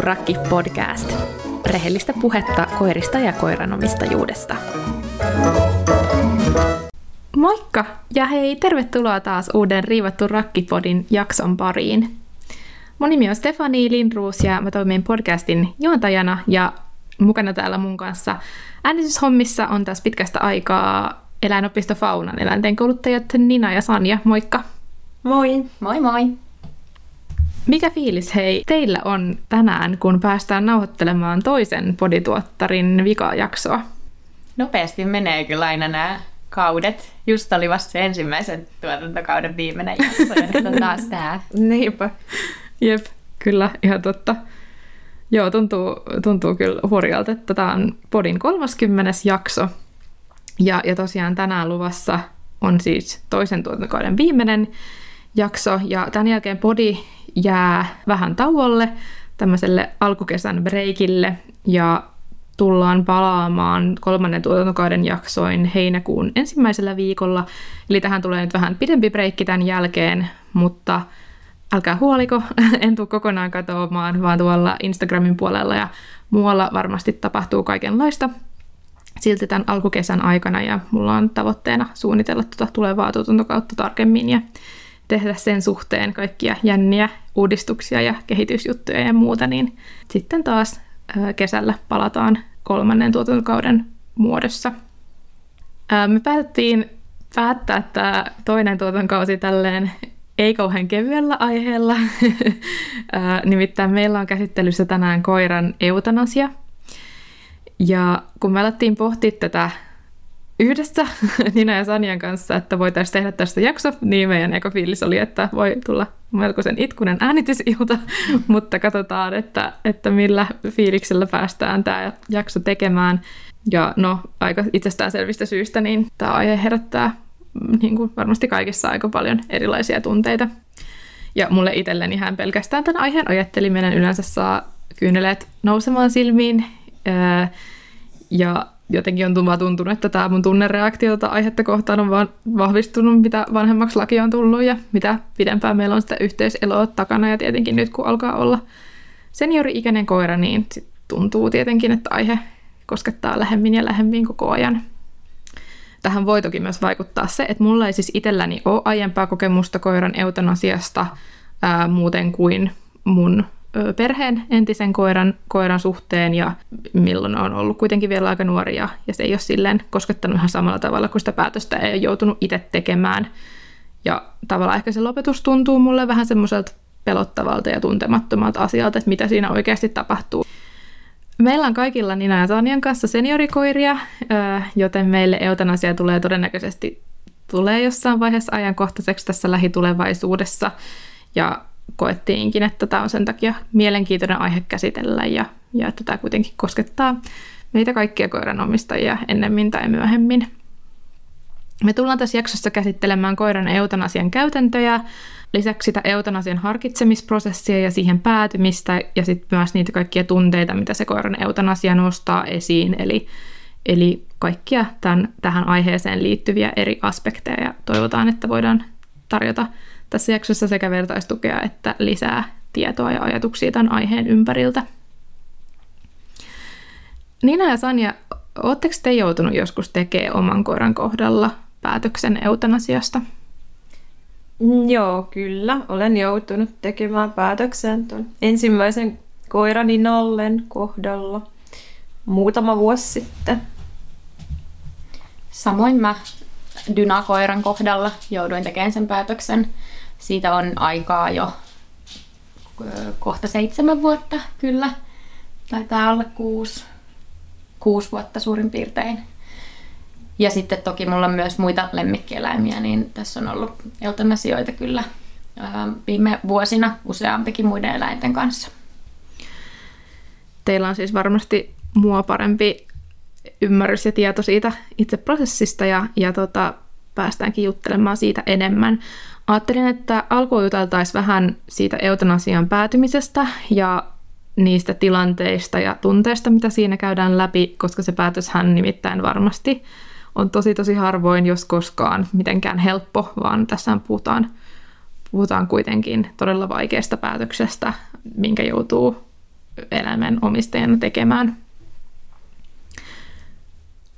Rakki podcast. Rehellistä puhetta koirista ja koiranomistajuudesta. Moikka ja hei, tervetuloa taas uuden Riivattu rakkipodin jakson pariin. Mun nimi on Stefani Lindruus ja mä toimin podcastin juontajana ja mukana täällä mun kanssa äänityshommissa on taas pitkästä aikaa eläinopisto Faunan eläinten kouluttajat Nina ja Sanja. Moikka! Moi! Moi moi! Mikä fiilis hei teillä on tänään, kun päästään nauhoittelemaan toisen podituottarin vikajaksoa? Nopeasti menee kyllä aina nämä kaudet. Just oli vasta se ensimmäisen tuotantokauden viimeinen jakso, ja nyt on taas tää. Niinpä. Jep, kyllä, ihan totta. Joo, tuntuu, tuntuu kyllä hurjalta, että tämä on podin 30. jakso. Ja, ja tosiaan tänään luvassa on siis toisen tuotantokauden viimeinen jakso, ja tämän jälkeen podi jää vähän tauolle, tämmöiselle alkukesän breikille, ja tullaan palaamaan kolmannen tuotantokauden jaksoin heinäkuun ensimmäisellä viikolla. Eli tähän tulee nyt vähän pidempi breikki tämän jälkeen, mutta älkää huoliko, en tule kokonaan katoamaan, vaan tuolla Instagramin puolella ja muualla varmasti tapahtuu kaikenlaista silti tämän alkukesän aikana ja mulla on tavoitteena suunnitella tuota tulevaa tuotantokautta tarkemmin ja tehdä sen suhteen kaikkia jänniä uudistuksia ja kehitysjuttuja ja muuta, niin sitten taas kesällä palataan kolmannen tuotantokauden muodossa. Me päätettiin päättää tämä toinen tuotantokausi tälleen ei kauhean kevyellä aiheella. Nimittäin meillä on käsittelyssä tänään koiran eutanasia. Ja kun me alettiin pohtia tätä yhdessä Nina ja Sanjan kanssa, että voitaisiin tehdä tästä jakso, niin meidän eka fiilis oli, että voi tulla melkoisen itkunen äänitysilta, mutta katsotaan, että, että millä fiiliksellä päästään tämä jakso tekemään. Ja no, aika itsestäänselvistä syistä, niin tämä aihe herättää niin kuin varmasti kaikissa aika paljon erilaisia tunteita. Ja mulle itselleni hän pelkästään tämän aiheen ajatteliminen yleensä saa kyyneleet nousemaan silmiin. Ja jotenkin on vaan tuntunut, että tämä mun tunnereaktio tätä aihetta kohtaan on vaan vahvistunut, mitä vanhemmaksi laki on tullut ja mitä pidempään meillä on sitä yhteiseloa takana. Ja tietenkin nyt kun alkaa olla seniori-ikäinen koira, niin sit tuntuu tietenkin, että aihe koskettaa lähemmin ja lähemmin koko ajan. Tähän voi toki myös vaikuttaa se, että mulla ei siis itselläni ole aiempaa kokemusta koiran eutanasiasta ää, muuten kuin mun perheen entisen koiran, koiran suhteen ja milloin on ollut kuitenkin vielä aika nuori ja, ja se ei ole silleen koskettanut ihan samalla tavalla, kun sitä päätöstä ei ole joutunut itse tekemään. Ja tavallaan ehkä se lopetus tuntuu mulle vähän semmoiselta pelottavalta ja tuntemattomalta asialta, että mitä siinä oikeasti tapahtuu. Meillä on kaikilla Nina ja Sanjan kanssa seniorikoiria, joten meille eutanasia tulee todennäköisesti tulee jossain vaiheessa ajankohtaiseksi tässä lähitulevaisuudessa. Ja koettiinkin, että tämä on sen takia mielenkiintoinen aihe käsitellä ja, ja että tämä kuitenkin koskettaa meitä kaikkia koiranomistajia ennemmin tai myöhemmin. Me tullaan tässä jaksossa käsittelemään koiran eutanasian käytäntöjä, lisäksi sitä eutanasian harkitsemisprosessia ja siihen päätymistä ja sitten myös niitä kaikkia tunteita, mitä se koiran eutanasia nostaa esiin, eli, eli kaikkia tämän, tähän aiheeseen liittyviä eri aspekteja ja toivotaan, että voidaan tarjota tässä jaksossa sekä vertaistukea että lisää tietoa ja ajatuksia tämän aiheen ympäriltä. Nina ja Sanja, oletteko te joutunut joskus tekemään oman koiran kohdalla päätöksen eutanasiasta? Joo, kyllä. Olen joutunut tekemään päätöksen tuon ensimmäisen koirani Nallen kohdalla muutama vuosi sitten. Samoin mä Dynakoiran kohdalla jouduin tekemään sen päätöksen. Siitä on aikaa jo kohta seitsemän vuotta, kyllä. Taitaa olla kuusi, kuusi vuotta suurin piirtein. Ja sitten toki mulla on myös muita lemmikkieläimiä, niin tässä on ollut eutanasioita kyllä viime vuosina useampikin muiden eläinten kanssa. Teillä on siis varmasti mua parempi ymmärrys ja tieto siitä itse prosessista ja, ja tota, päästäänkin juttelemaan siitä enemmän. Ajattelin, että alkuun juteltaisiin vähän siitä eutanasian päätymisestä ja niistä tilanteista ja tunteista, mitä siinä käydään läpi, koska se päätöshän nimittäin varmasti on tosi tosi harvoin, jos koskaan mitenkään helppo, vaan tässä puhutaan, puhutaan kuitenkin todella vaikeasta päätöksestä, minkä joutuu eläimen omistajana tekemään.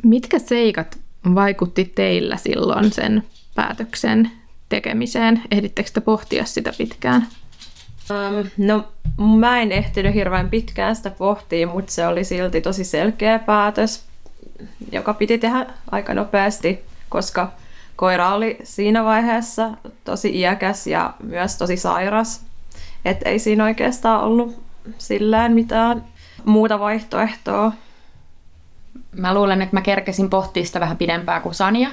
Mitkä seikat vaikutti teillä silloin sen päätöksen tekemiseen? Ehdittekö te pohtia sitä pitkään? Um, no, mä en ehtinyt hirveän pitkään sitä pohtia, mutta se oli silti tosi selkeä päätös, joka piti tehdä aika nopeasti, koska koira oli siinä vaiheessa tosi iäkäs ja myös tosi sairas. Että ei siinä oikeastaan ollut sillään mitään muuta vaihtoehtoa. Mä luulen, että mä kerkesin pohtia sitä vähän pidempää kuin Sanja.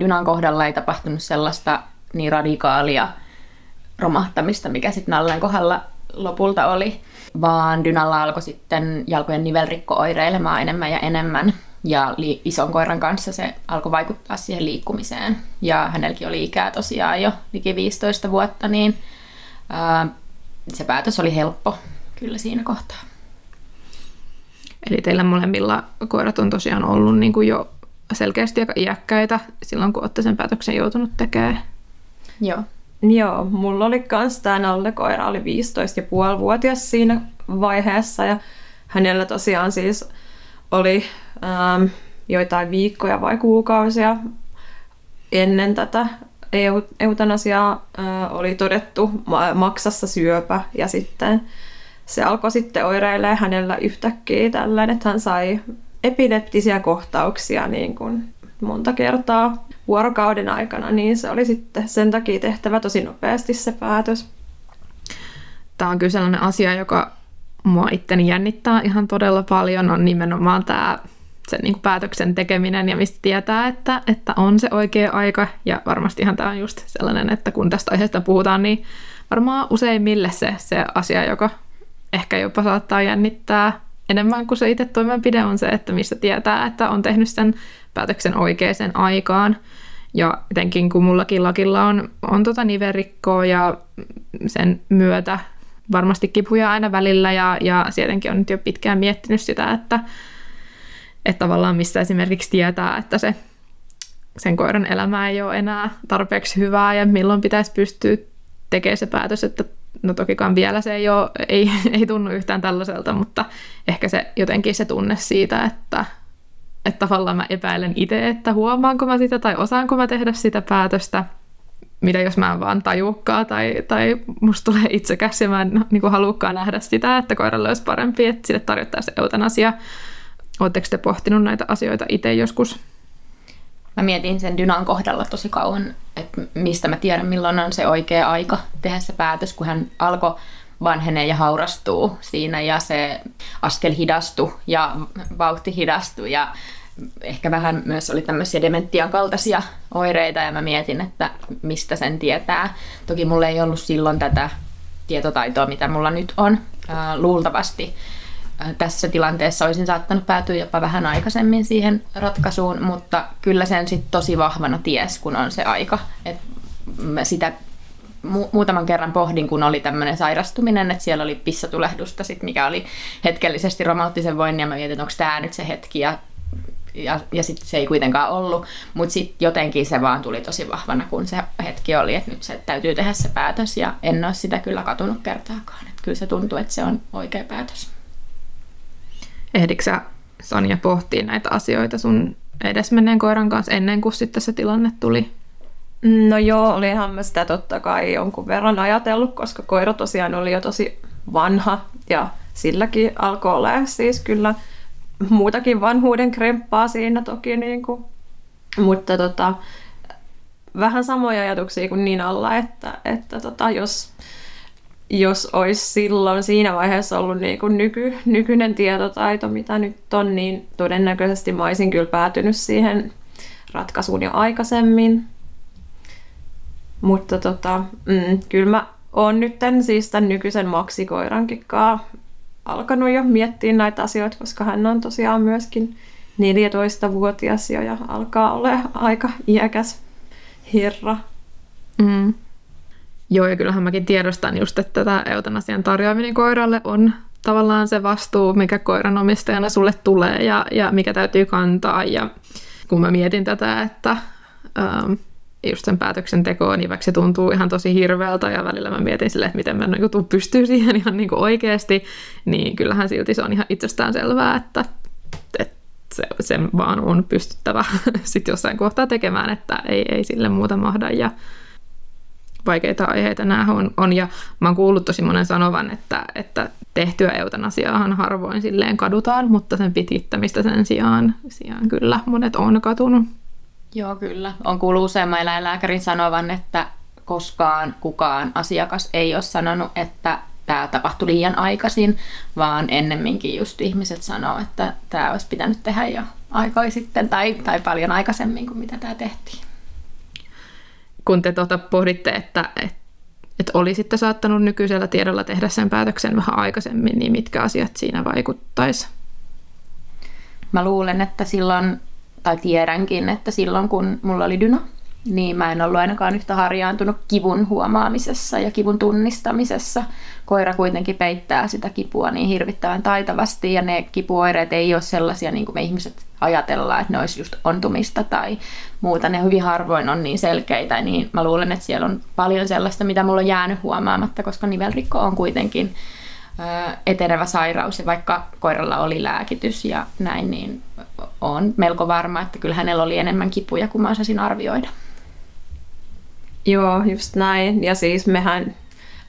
Dynan kohdalla ei tapahtunut sellaista niin radikaalia romahtamista, mikä sitten Nallen kohdalla lopulta oli, vaan Dynalla alkoi sitten jalkojen nivelrikko oireilemaan enemmän ja enemmän. Ja li- ison koiran kanssa se alkoi vaikuttaa siihen liikkumiseen. Ja hänelläkin oli ikää tosiaan jo liki 15 vuotta, niin ää, se päätös oli helppo kyllä siinä kohtaa. Eli teillä molemmilla koirat on tosiaan ollut niin kuin jo selkeästi aika iäkkäitä silloin, kun olette sen päätöksen joutunut tekemään. Joo. Joo, mulla oli kans tämä Nalle koira, oli 15,5-vuotias siinä vaiheessa ja hänellä tosiaan siis oli ähm, joitain viikkoja vai kuukausia ennen tätä eutanasiaa äh, oli todettu maksassa syöpä ja sitten se alkoi sitten oireilemaan hänellä yhtäkkiä tällainen, että hän sai epileptisiä kohtauksia niin kuin monta kertaa vuorokauden aikana, niin se oli sitten sen takia tehtävä tosi nopeasti se päätös. Tämä on kyllä sellainen asia, joka mua itteni jännittää ihan todella paljon, on nimenomaan tämä sen niin päätöksen tekeminen ja mistä tietää, että, että on se oikea aika. Ja varmastihan tämä on just sellainen, että kun tästä aiheesta puhutaan, niin varmaan useimmille se, se asia, joka ehkä jopa saattaa jännittää enemmän kuin se itse toimenpide on se, että mistä tietää, että on tehnyt sen päätöksen oikeaan aikaan. Ja etenkin kun mullakin lakilla on, on tota niverikkoa ja sen myötä varmasti kipuja aina välillä ja, ja sittenkin on nyt jo pitkään miettinyt sitä, että, että tavallaan missä esimerkiksi tietää, että se sen koiran elämä ei ole enää tarpeeksi hyvää ja milloin pitäisi pystyä tekemään se päätös, että no tokikaan vielä se ei, ole, ei, ei tunnu yhtään tällaiselta, mutta ehkä se jotenkin se tunne siitä, että, että tavallaan mä epäilen itse, että huomaanko mä sitä tai osaanko mä tehdä sitä päätöstä, mitä jos mä en vaan tajuukkaa tai, tai musta tulee itsekäs ja mä en niin halukkaan nähdä sitä, että koiralle olisi parempi, että sille tarjottaisiin eutanasia. Oletteko te pohtinut näitä asioita itse joskus? Mä mietin sen Dynan kohdalla tosi kauan, että mistä mä tiedän, milloin on se oikea aika tehdä se päätös, kun hän alkoi vanhenee ja haurastuu siinä ja se askel hidastui ja vauhti hidastui ja ehkä vähän myös oli tämmöisiä dementian kaltaisia oireita ja mä mietin, että mistä sen tietää. Toki mulla ei ollut silloin tätä tietotaitoa, mitä mulla nyt on. luultavasti tässä tilanteessa olisin saattanut päätyä jopa vähän aikaisemmin siihen ratkaisuun, mutta kyllä sen sitten tosi vahvana ties, kun on se aika. Et sitä mu- muutaman kerran pohdin, kun oli tämmöinen sairastuminen, että siellä oli pissatulehdusta, sit, mikä oli hetkellisesti romanttisen voinnin, ja mä mietin, onko tämä nyt se hetki, ja, ja, ja sitten se ei kuitenkaan ollut, mutta sitten jotenkin se vaan tuli tosi vahvana, kun se hetki oli, että nyt se täytyy tehdä se päätös, ja en ole sitä kyllä katunut kertaakaan. Et kyllä se tuntuu, että se on oikea päätös. Ehdikö sä, Sonja, pohtii näitä asioita sun edesmenneen koiran kanssa ennen kuin sitten se tilanne tuli? No joo, olihan mä sitä totta kai jonkun verran ajatellut, koska koira tosiaan oli jo tosi vanha ja silläkin alkoi olla siis kyllä muutakin vanhuuden kremppaa siinä toki. Niin kuin. Mutta tota, vähän samoja ajatuksia kuin niin alla, että, että tota, jos jos olisi silloin siinä vaiheessa ollut niin kuin nyky, nykyinen tietotaito, mitä nyt on, niin todennäköisesti mä olisin kyllä päätynyt siihen ratkaisuun jo aikaisemmin. Mutta tota, mm, kyllä mä oon nyt tämän, siis tämän nykyisen maksikoirankin alkanut jo miettiä näitä asioita, koska hän on tosiaan myöskin 14-vuotias jo ja alkaa olla aika iäkäs herra. Mm. Joo, ja kyllähän mäkin tiedostan just, että tämä eutanasian tarjoaminen koiralle on tavallaan se vastuu, mikä koiran omistajana sulle tulee ja, ja mikä täytyy kantaa. Ja kun mä mietin tätä, että ähm, just sen päätöksentekoon, niin se tuntuu ihan tosi hirveältä ja välillä mä mietin silleen, että miten mä niin pystyy siihen ihan niin kuin oikeasti, niin kyllähän silti se on ihan itsestään selvää, että, että se, sen vaan on pystyttävä sitten jossain kohtaa tekemään, että ei, ei sille muuta mahda ja vaikeita aiheita nämä on, on. Ja mä oon kuullut tosi monen sanovan, että, että tehtyä eutanasiaahan harvoin silleen kadutaan, mutta sen pitkittämistä sen sijaan, sijaan kyllä monet on katunut. Joo, kyllä. On kuullut useamman eläinlääkärin sanovan, että koskaan kukaan asiakas ei ole sanonut, että tämä tapahtui liian aikaisin, vaan ennemminkin just ihmiset sanoo, että tämä olisi pitänyt tehdä jo aikaa sitten tai, tai paljon aikaisemmin kuin mitä tämä tehtiin. Kun te tuota pohditte, että, että, että olisitte saattanut nykyisellä tiedolla tehdä sen päätöksen vähän aikaisemmin, niin mitkä asiat siinä vaikuttaisi? Mä luulen, että silloin tai tiedänkin, että silloin kun mulla oli dyno, niin mä en ollut ainakaan yhtä harjaantunut kivun huomaamisessa ja kivun tunnistamisessa. Koira kuitenkin peittää sitä kipua niin hirvittävän taitavasti ja ne kipuoireet ei ole sellaisia niin kuin me ihmiset ajatellaan, että ne olisi just ontumista tai muuta. Ne hyvin harvoin on niin selkeitä, niin mä luulen, että siellä on paljon sellaista, mitä mulla on jäänyt huomaamatta, koska nivelrikko on kuitenkin etenevä sairaus ja vaikka koiralla oli lääkitys ja näin, niin on melko varma, että kyllä hänellä oli enemmän kipuja kuin mä osasin arvioida. Joo, just näin. Ja siis mehän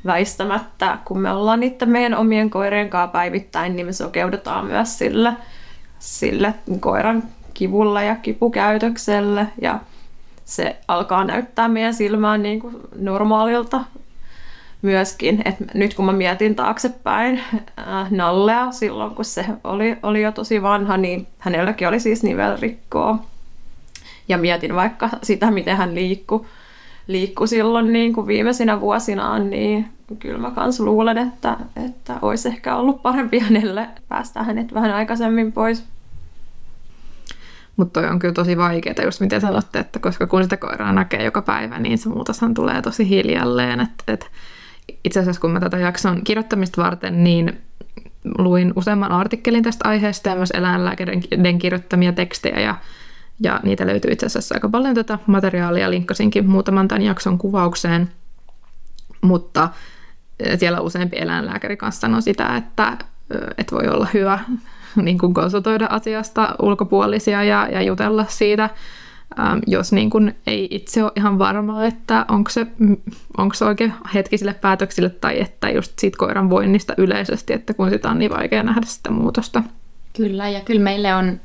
väistämättä, kun me ollaan niiden meidän omien koirien kanssa päivittäin, niin me sokeudutaan myös sille, sille koiran kivulla ja kipukäytökselle. Ja se alkaa näyttää meidän silmään niin kuin normaalilta myöskin, että nyt kun mä mietin taaksepäin äh, Nallea silloin, kun se oli, oli jo tosi vanha, niin hänelläkin oli siis nivelrikkoa. Ja mietin vaikka sitä, miten hän liikkui, liikkui silloin niin kuin viimeisinä vuosinaan, niin kyllä mä kans luulen, että, että olisi ehkä ollut parempi hänelle päästä hänet vähän aikaisemmin pois. Mutta toi on kyllä tosi vaikeaa, just miten sanotte, että koska kun sitä koiraa näkee joka päivä, niin se muutoshan tulee tosi hiljalleen. Että, että itse asiassa kun mä tätä jakson kirjoittamista varten, niin luin useamman artikkelin tästä aiheesta ja myös eläinlääkärin kirjoittamia tekstejä ja, ja niitä löytyy itse asiassa aika paljon tätä materiaalia, linkkasinkin muutaman tämän jakson kuvaukseen, mutta siellä useampi eläinlääkäri kanssa sanoi sitä, että, että voi olla hyvä niin kuin konsultoida asiasta ulkopuolisia ja, ja jutella siitä, ähm, jos niin kun ei itse ole ihan varma, että onko se, onko se oikein hetki sille päätöksille tai että just siitä koiran voinnista yleisesti, että kun sitä on niin vaikea nähdä sitä muutosta. Kyllä, ja kyllä meille on,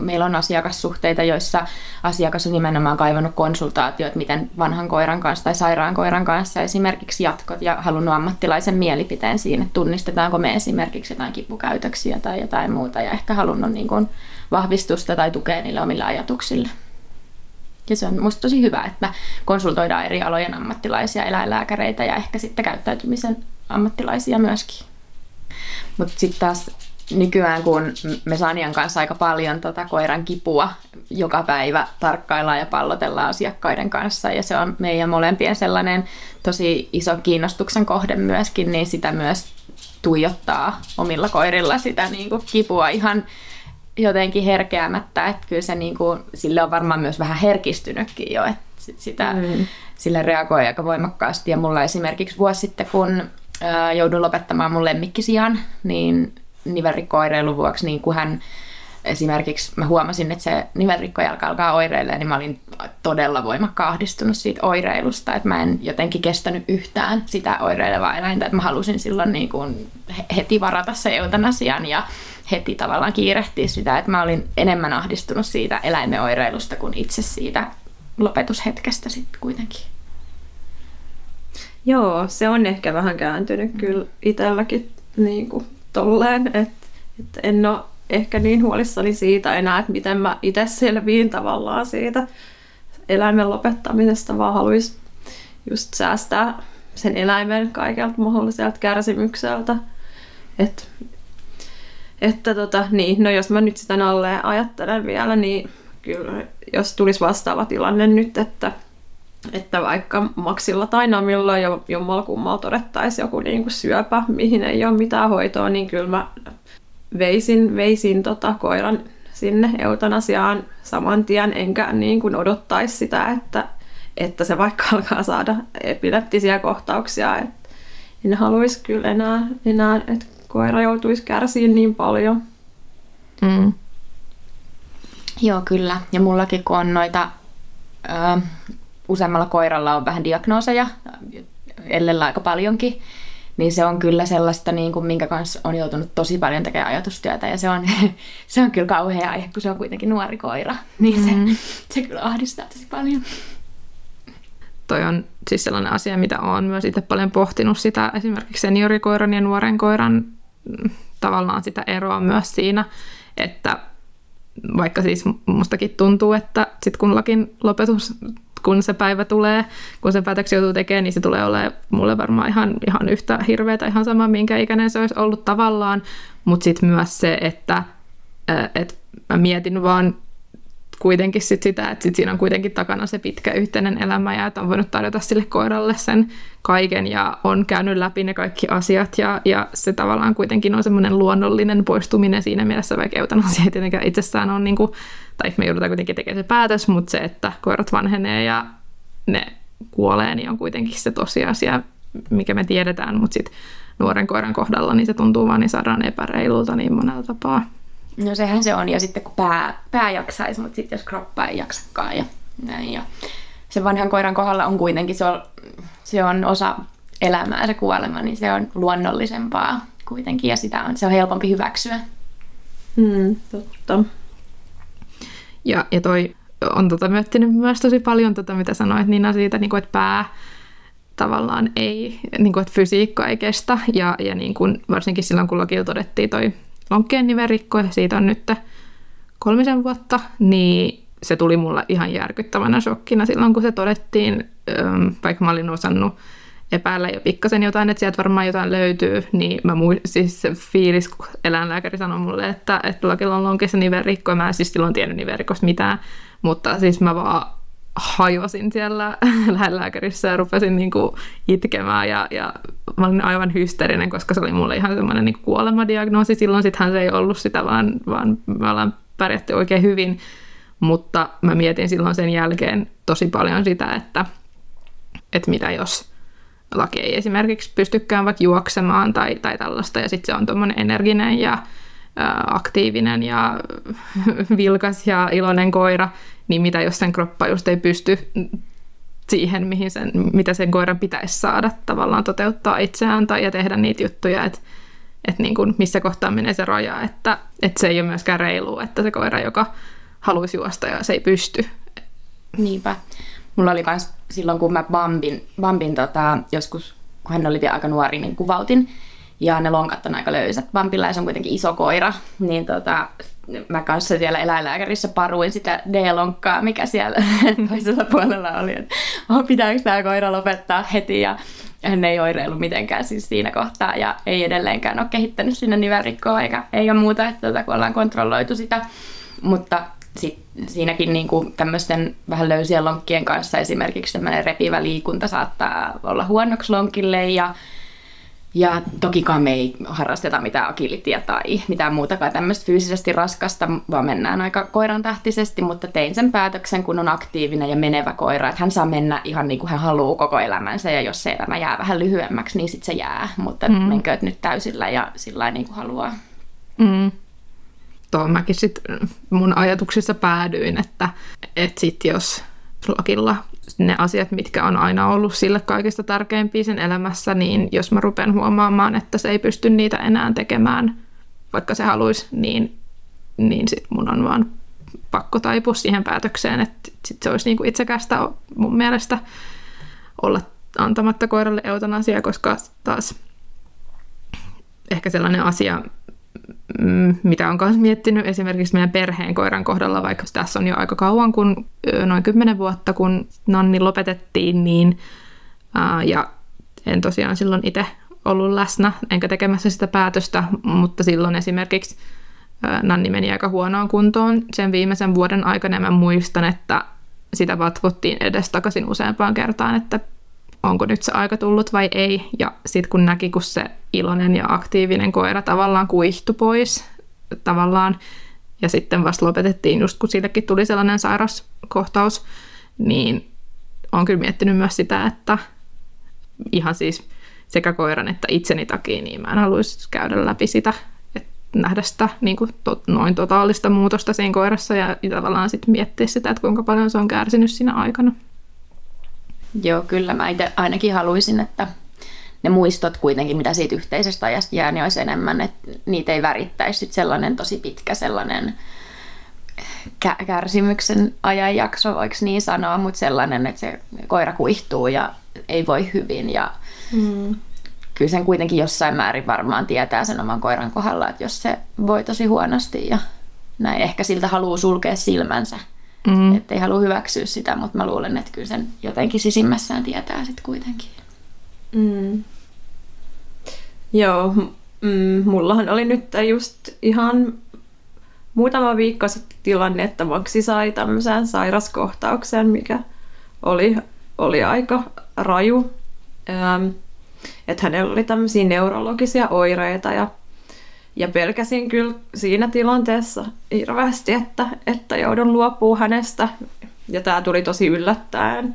meillä on asiakassuhteita, joissa asiakas on nimenomaan kaivannut konsultaatioita, miten vanhan koiran kanssa tai sairaan koiran kanssa esimerkiksi jatkot ja halunnut ammattilaisen mielipiteen siinä, että tunnistetaanko me esimerkiksi jotain kipukäytöksiä tai jotain muuta ja ehkä halunnut niin kuin vahvistusta tai tukea niille omille ajatuksille. Ja se on musta tosi hyvä, että konsultoidaan eri alojen ammattilaisia, eläinlääkäreitä ja ehkä sitten käyttäytymisen ammattilaisia myöskin. Mutta sitten taas nykyään, kun me Sanian kanssa aika paljon tota koiran kipua joka päivä tarkkaillaan ja pallotellaan asiakkaiden kanssa, ja se on meidän molempien sellainen tosi iso kiinnostuksen kohde myöskin, niin sitä myös tuijottaa omilla koirilla sitä niin kuin kipua ihan jotenkin herkeämättä, että kyllä se niin kuin, sille on varmaan myös vähän herkistynytkin jo, että sitä, mm. sille reagoi aika voimakkaasti. Ja mulla esimerkiksi vuosi sitten, kun ää, joudun lopettamaan mun lemmikkisijan, niin nivelrikko-oireilun vuoksi, niin kun hän esimerkiksi mä huomasin, että se nivelrikkojalka alkaa oireilemaan, niin mä olin todella voimakkaan ahdistunut siitä oireilusta, että mä en jotenkin kestänyt yhtään sitä oireilevaa eläintä, että mä halusin silloin niin kuin heti varata se eutanasian ja heti tavallaan kiirehtiä sitä, että mä olin enemmän ahdistunut siitä eläimen oireilusta kuin itse siitä lopetushetkestä sitten kuitenkin. Joo, se on ehkä vähän kääntynyt kyllä itselläkin niin kuin tolleen, että, että en ole ehkä niin huolissani siitä enää, että miten mä itse selviin tavallaan siitä eläimen lopettamisesta, vaan haluaisin just säästää sen eläimen kaikelta mahdolliselta kärsimykseltä. Et, että tota, niin, no jos mä nyt sitä alle ajattelen vielä, niin kyllä jos tulisi vastaava tilanne nyt, että, että vaikka maksilla tai namilla jo jommalla kummalla todettaisiin joku niin kuin syöpä, mihin ei ole mitään hoitoa, niin kyllä mä veisin, veisin tota koiran sinne eutanasiaan saman tien, enkä niin kuin odottaisi sitä, että, että se vaikka alkaa saada epileptisiä kohtauksia, että en haluaisi kyllä enää, enää että koira joutuisi kärsiin niin paljon. Mm. Joo, kyllä. Ja mullakin kun on noita, ö, useammalla koiralla on vähän diagnooseja, ellellä aika paljonkin, niin se on kyllä sellaista, niin kuin, minkä kanssa on joutunut tosi paljon tekemään ajatustyötä. Ja se on, se on kyllä kauhea aihe, kun se on kuitenkin nuori koira. Niin se, mm-hmm. se kyllä ahdistaa tosi paljon. Toi on siis sellainen asia, mitä olen myös itse paljon pohtinut sitä esimerkiksi seniorikoiran ja nuoren koiran mm, tavallaan sitä eroa myös siinä, että vaikka siis mustakin tuntuu, että sit kun lakin lopetus kun se päivä tulee, kun se päätöksen joutuu tekemään, niin se tulee olemaan mulle varmaan ihan, ihan yhtä hirveätä, ihan sama minkä ikäinen se olisi ollut tavallaan, mutta sitten myös se, että et mä mietin vaan kuitenkin sit sitä, että sit siinä on kuitenkin takana se pitkä yhteinen elämä ja että on voinut tarjota sille koiralle sen kaiken ja on käynyt läpi ne kaikki asiat ja, ja se tavallaan kuitenkin on semmoinen luonnollinen poistuminen siinä mielessä, vaikka eutanasia ei tietenkään itsessään on, niin kuin, tai me joudutaan kuitenkin tekemään se päätös, mutta se, että koirat vanhenee ja ne kuolee, niin on kuitenkin se tosiasia, mikä me tiedetään, mutta sitten nuoren koiran kohdalla niin se tuntuu vaan niin saadaan epäreilulta niin monella tapaa. No sehän se on, ja sitten kun pää, pää jaksaisi, mutta sitten jos kroppa ei jaksakaan ja näin. Ja sen vanhan koiran kohdalla on kuitenkin, se on, se on osa elämää se kuolema, niin se on luonnollisempaa kuitenkin, ja sitä on, se on helpompi hyväksyä. Mm, totta. Ja, ja toi on tota miettinyt myös tosi paljon, tota, mitä sanoit Nina siitä, niin kuin, että pää tavallaan ei, niin kuin, että fysiikka ei kestä. Ja, ja niin kuin, varsinkin silloin, kun lakilla todettiin toi lonkkeen nivelrikko, ja siitä on nyt kolmisen vuotta, niin se tuli mulla ihan järkyttävänä shokkina silloin, kun se todettiin, vaikka mä olin osannut epäillä jo pikkasen jotain, että sieltä varmaan jotain löytyy, niin mä mui, siis se fiilis, kun eläinlääkäri sanoi mulle, että, että lakilla on lonkessa nivelrikko, ja mä en siis silloin tiennyt nivelrikosta mitään, mutta siis mä vaan hajosin siellä lähelääkärissä ja rupesin niin kuin itkemään ja, ja mä olin aivan hysteerinen, koska se oli mulle ihan semmoinen niin kuolemadiagnoosi. Silloin sittenhän se ei ollut sitä, vaan, vaan me ollaan pärjätty oikein hyvin, mutta mä mietin silloin sen jälkeen tosi paljon sitä, että, että mitä jos laki ei esimerkiksi pystykään vaikka juoksemaan tai, tai tällaista, ja sitten se on tuommoinen energinen ja aktiivinen ja vilkas ja iloinen koira, niin mitä jos sen kroppa just ei pysty siihen, mihin sen, mitä sen koiran pitäisi saada tavallaan toteuttaa itseään tai ja tehdä niitä juttuja, että että niin missä kohtaa menee se raja, että, että se ei ole myöskään reilu, että se koira, joka haluaisi juosta ja se ei pysty. Niinpä. Mulla oli myös silloin, kun mä Bambin, Bambin tota, joskus, kun hän oli vielä aika nuori, niin kuvautin, ja ne lonkat on aika löysät. Vampilla on kuitenkin iso koira, niin tota, mä kanssa siellä eläinlääkärissä paruin sitä D-lonkkaa, mikä siellä toisella puolella oli, että oh, pitääkö tämä koira lopettaa heti ja hän ei oireilu mitenkään siis siinä kohtaa ja ei edelleenkään ole kehittänyt sinne nivelrikkoa eikä ei ole muuta, että tota, kun ollaan kontrolloitu sitä. Mutta sit siinäkin niin kuin tämmöisten vähän löysien lonkkien kanssa esimerkiksi tämmöinen repivä liikunta saattaa olla huonoksi lonkille ja ja tokikaan me ei harrasteta mitään akilitia tai mitään muutakaan tämmöistä fyysisesti raskasta, vaan mennään aika koiran tähtisesti, mutta tein sen päätöksen, kun on aktiivinen ja menevä koira, että hän saa mennä ihan niin kuin hän haluaa koko elämänsä ja jos se elämä jää vähän lyhyemmäksi, niin sitten se jää, mutta mm. menkööt nyt täysillä ja sillä niin kuin haluaa. Mm. Tuohon mäkin sitten mun ajatuksissa päädyin, että, että sit jos lakilla ne asiat, mitkä on aina ollut sille kaikista tärkeimpiä sen elämässä, niin jos mä rupean huomaamaan, että se ei pysty niitä enää tekemään, vaikka se haluaisi, niin, niin sit mun on vaan pakko taipua siihen päätökseen, että sit se olisi niinku itsekästä mun mielestä olla antamatta koiralle eutanasia, koska taas ehkä sellainen asia, Mm, mitä on myös miettinyt esimerkiksi meidän perheen koiran kohdalla, vaikka tässä on jo aika kauan, kun noin kymmenen vuotta, kun Nanni lopetettiin, niin ää, ja en tosiaan silloin itse ollut läsnä, enkä tekemässä sitä päätöstä, mutta silloin esimerkiksi ää, Nanni meni aika huonoon kuntoon sen viimeisen vuoden aikana, mä muistan, että sitä vatvottiin edes takaisin useampaan kertaan, että onko nyt se aika tullut vai ei. Ja sitten kun näki, kun se iloinen ja aktiivinen koira tavallaan kuihtui pois tavallaan, ja sitten vasta lopetettiin just kun sillekin tuli sellainen sairaskohtaus, niin olen kyllä miettinyt myös sitä, että ihan siis sekä koiran että itseni takia, niin mä en haluaisi käydä läpi sitä, että nähdä sitä niin kuin to, noin totaalista muutosta siinä koirassa ja, tavallaan sitten miettiä sitä, että kuinka paljon se on kärsinyt siinä aikana. Joo, kyllä mä itse ainakin haluaisin, että ne muistot kuitenkin, mitä siitä yhteisestä ajasta jää, niin olisi enemmän, että niitä ei värittäisi sit sellainen tosi pitkä sellainen kärsimyksen ajanjakso, voiko niin sanoa, mutta sellainen, että se koira kuihtuu ja ei voi hyvin ja mm. kyllä sen kuitenkin jossain määrin varmaan tietää sen oman koiran kohdalla, että jos se voi tosi huonosti ja näin, ehkä siltä haluaa sulkea silmänsä, mm. että ei halua hyväksyä sitä, mutta mä luulen, että kyllä sen jotenkin sisimmässään tietää sitten kuitenkin. Mm. Joo, mm, mullahan oli nyt just ihan muutama viikko sitten tilanne, että Maksi sai tämmöisen sairaskohtauksen, mikä oli, oli aika raju. Ähm, että hänellä oli tämmöisiä neurologisia oireita ja, ja pelkäsin kyllä siinä tilanteessa hirveästi, että, että joudun luopua hänestä. Ja tämä tuli tosi yllättäen,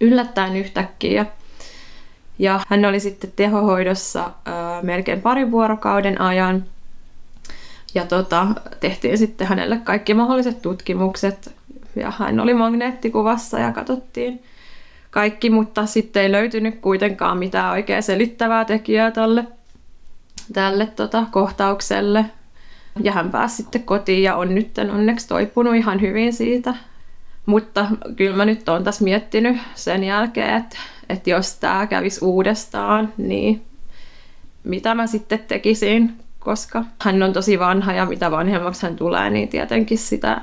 yllättäen yhtäkkiä. Ja hän oli sitten tehohoidossa äh, melkein parin vuorokauden ajan. Ja tota, tehtiin sitten hänelle kaikki mahdolliset tutkimukset. Ja hän oli magneettikuvassa ja katsottiin kaikki, mutta sitten ei löytynyt kuitenkaan mitään oikein selittävää tekijää tälle, tälle tota, kohtaukselle. Ja hän pääsi sitten kotiin ja on nyt onneksi toipunut ihan hyvin siitä. Mutta kyllä mä nyt olen tässä miettinyt sen jälkeen, että, että jos tämä kävisi uudestaan, niin mitä mä sitten tekisin, koska hän on tosi vanha ja mitä vanhemmaksi hän tulee, niin tietenkin sitä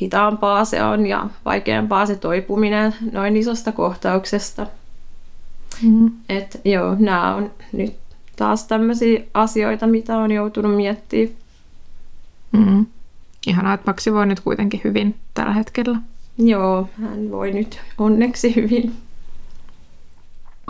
hitaampaa se on ja vaikeampaa se toipuminen noin isosta kohtauksesta. Mm. Et joo, nämä on nyt taas tämmöisiä asioita, mitä on joutunut miettimään. Mm. Ihanaa, että Maksi voi nyt kuitenkin hyvin tällä hetkellä. Joo, hän voi nyt onneksi hyvin.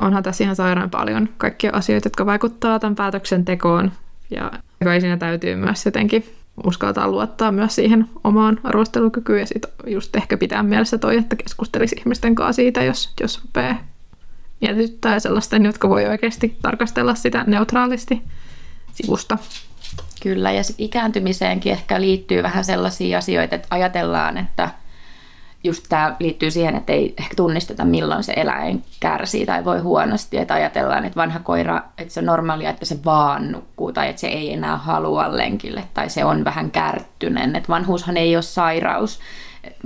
Onhan tässä ihan sairaan paljon kaikkia asioita, jotka vaikuttaa tämän päätöksentekoon. Ja kai siinä täytyy myös jotenkin uskaltaa luottaa myös siihen omaan arvostelukykyyn ja sitten just ehkä pitää mielessä toi, että keskustelisi ihmisten kanssa siitä, jos, jos rupeaa mietityttää sellaisten, jotka voi oikeasti tarkastella sitä neutraalisti sivusta. Kyllä, ja ikääntymiseenkin ehkä liittyy vähän sellaisia asioita, että ajatellaan, että – just tämä liittyy siihen, että ei ehkä tunnisteta, milloin se eläin kärsii tai voi huonosti. Että ajatellaan, että vanha koira, että se on normaalia, että se vaan nukkuu tai että se ei enää halua lenkille tai se on vähän kärttynen. Että vanhuushan ei ole sairaus.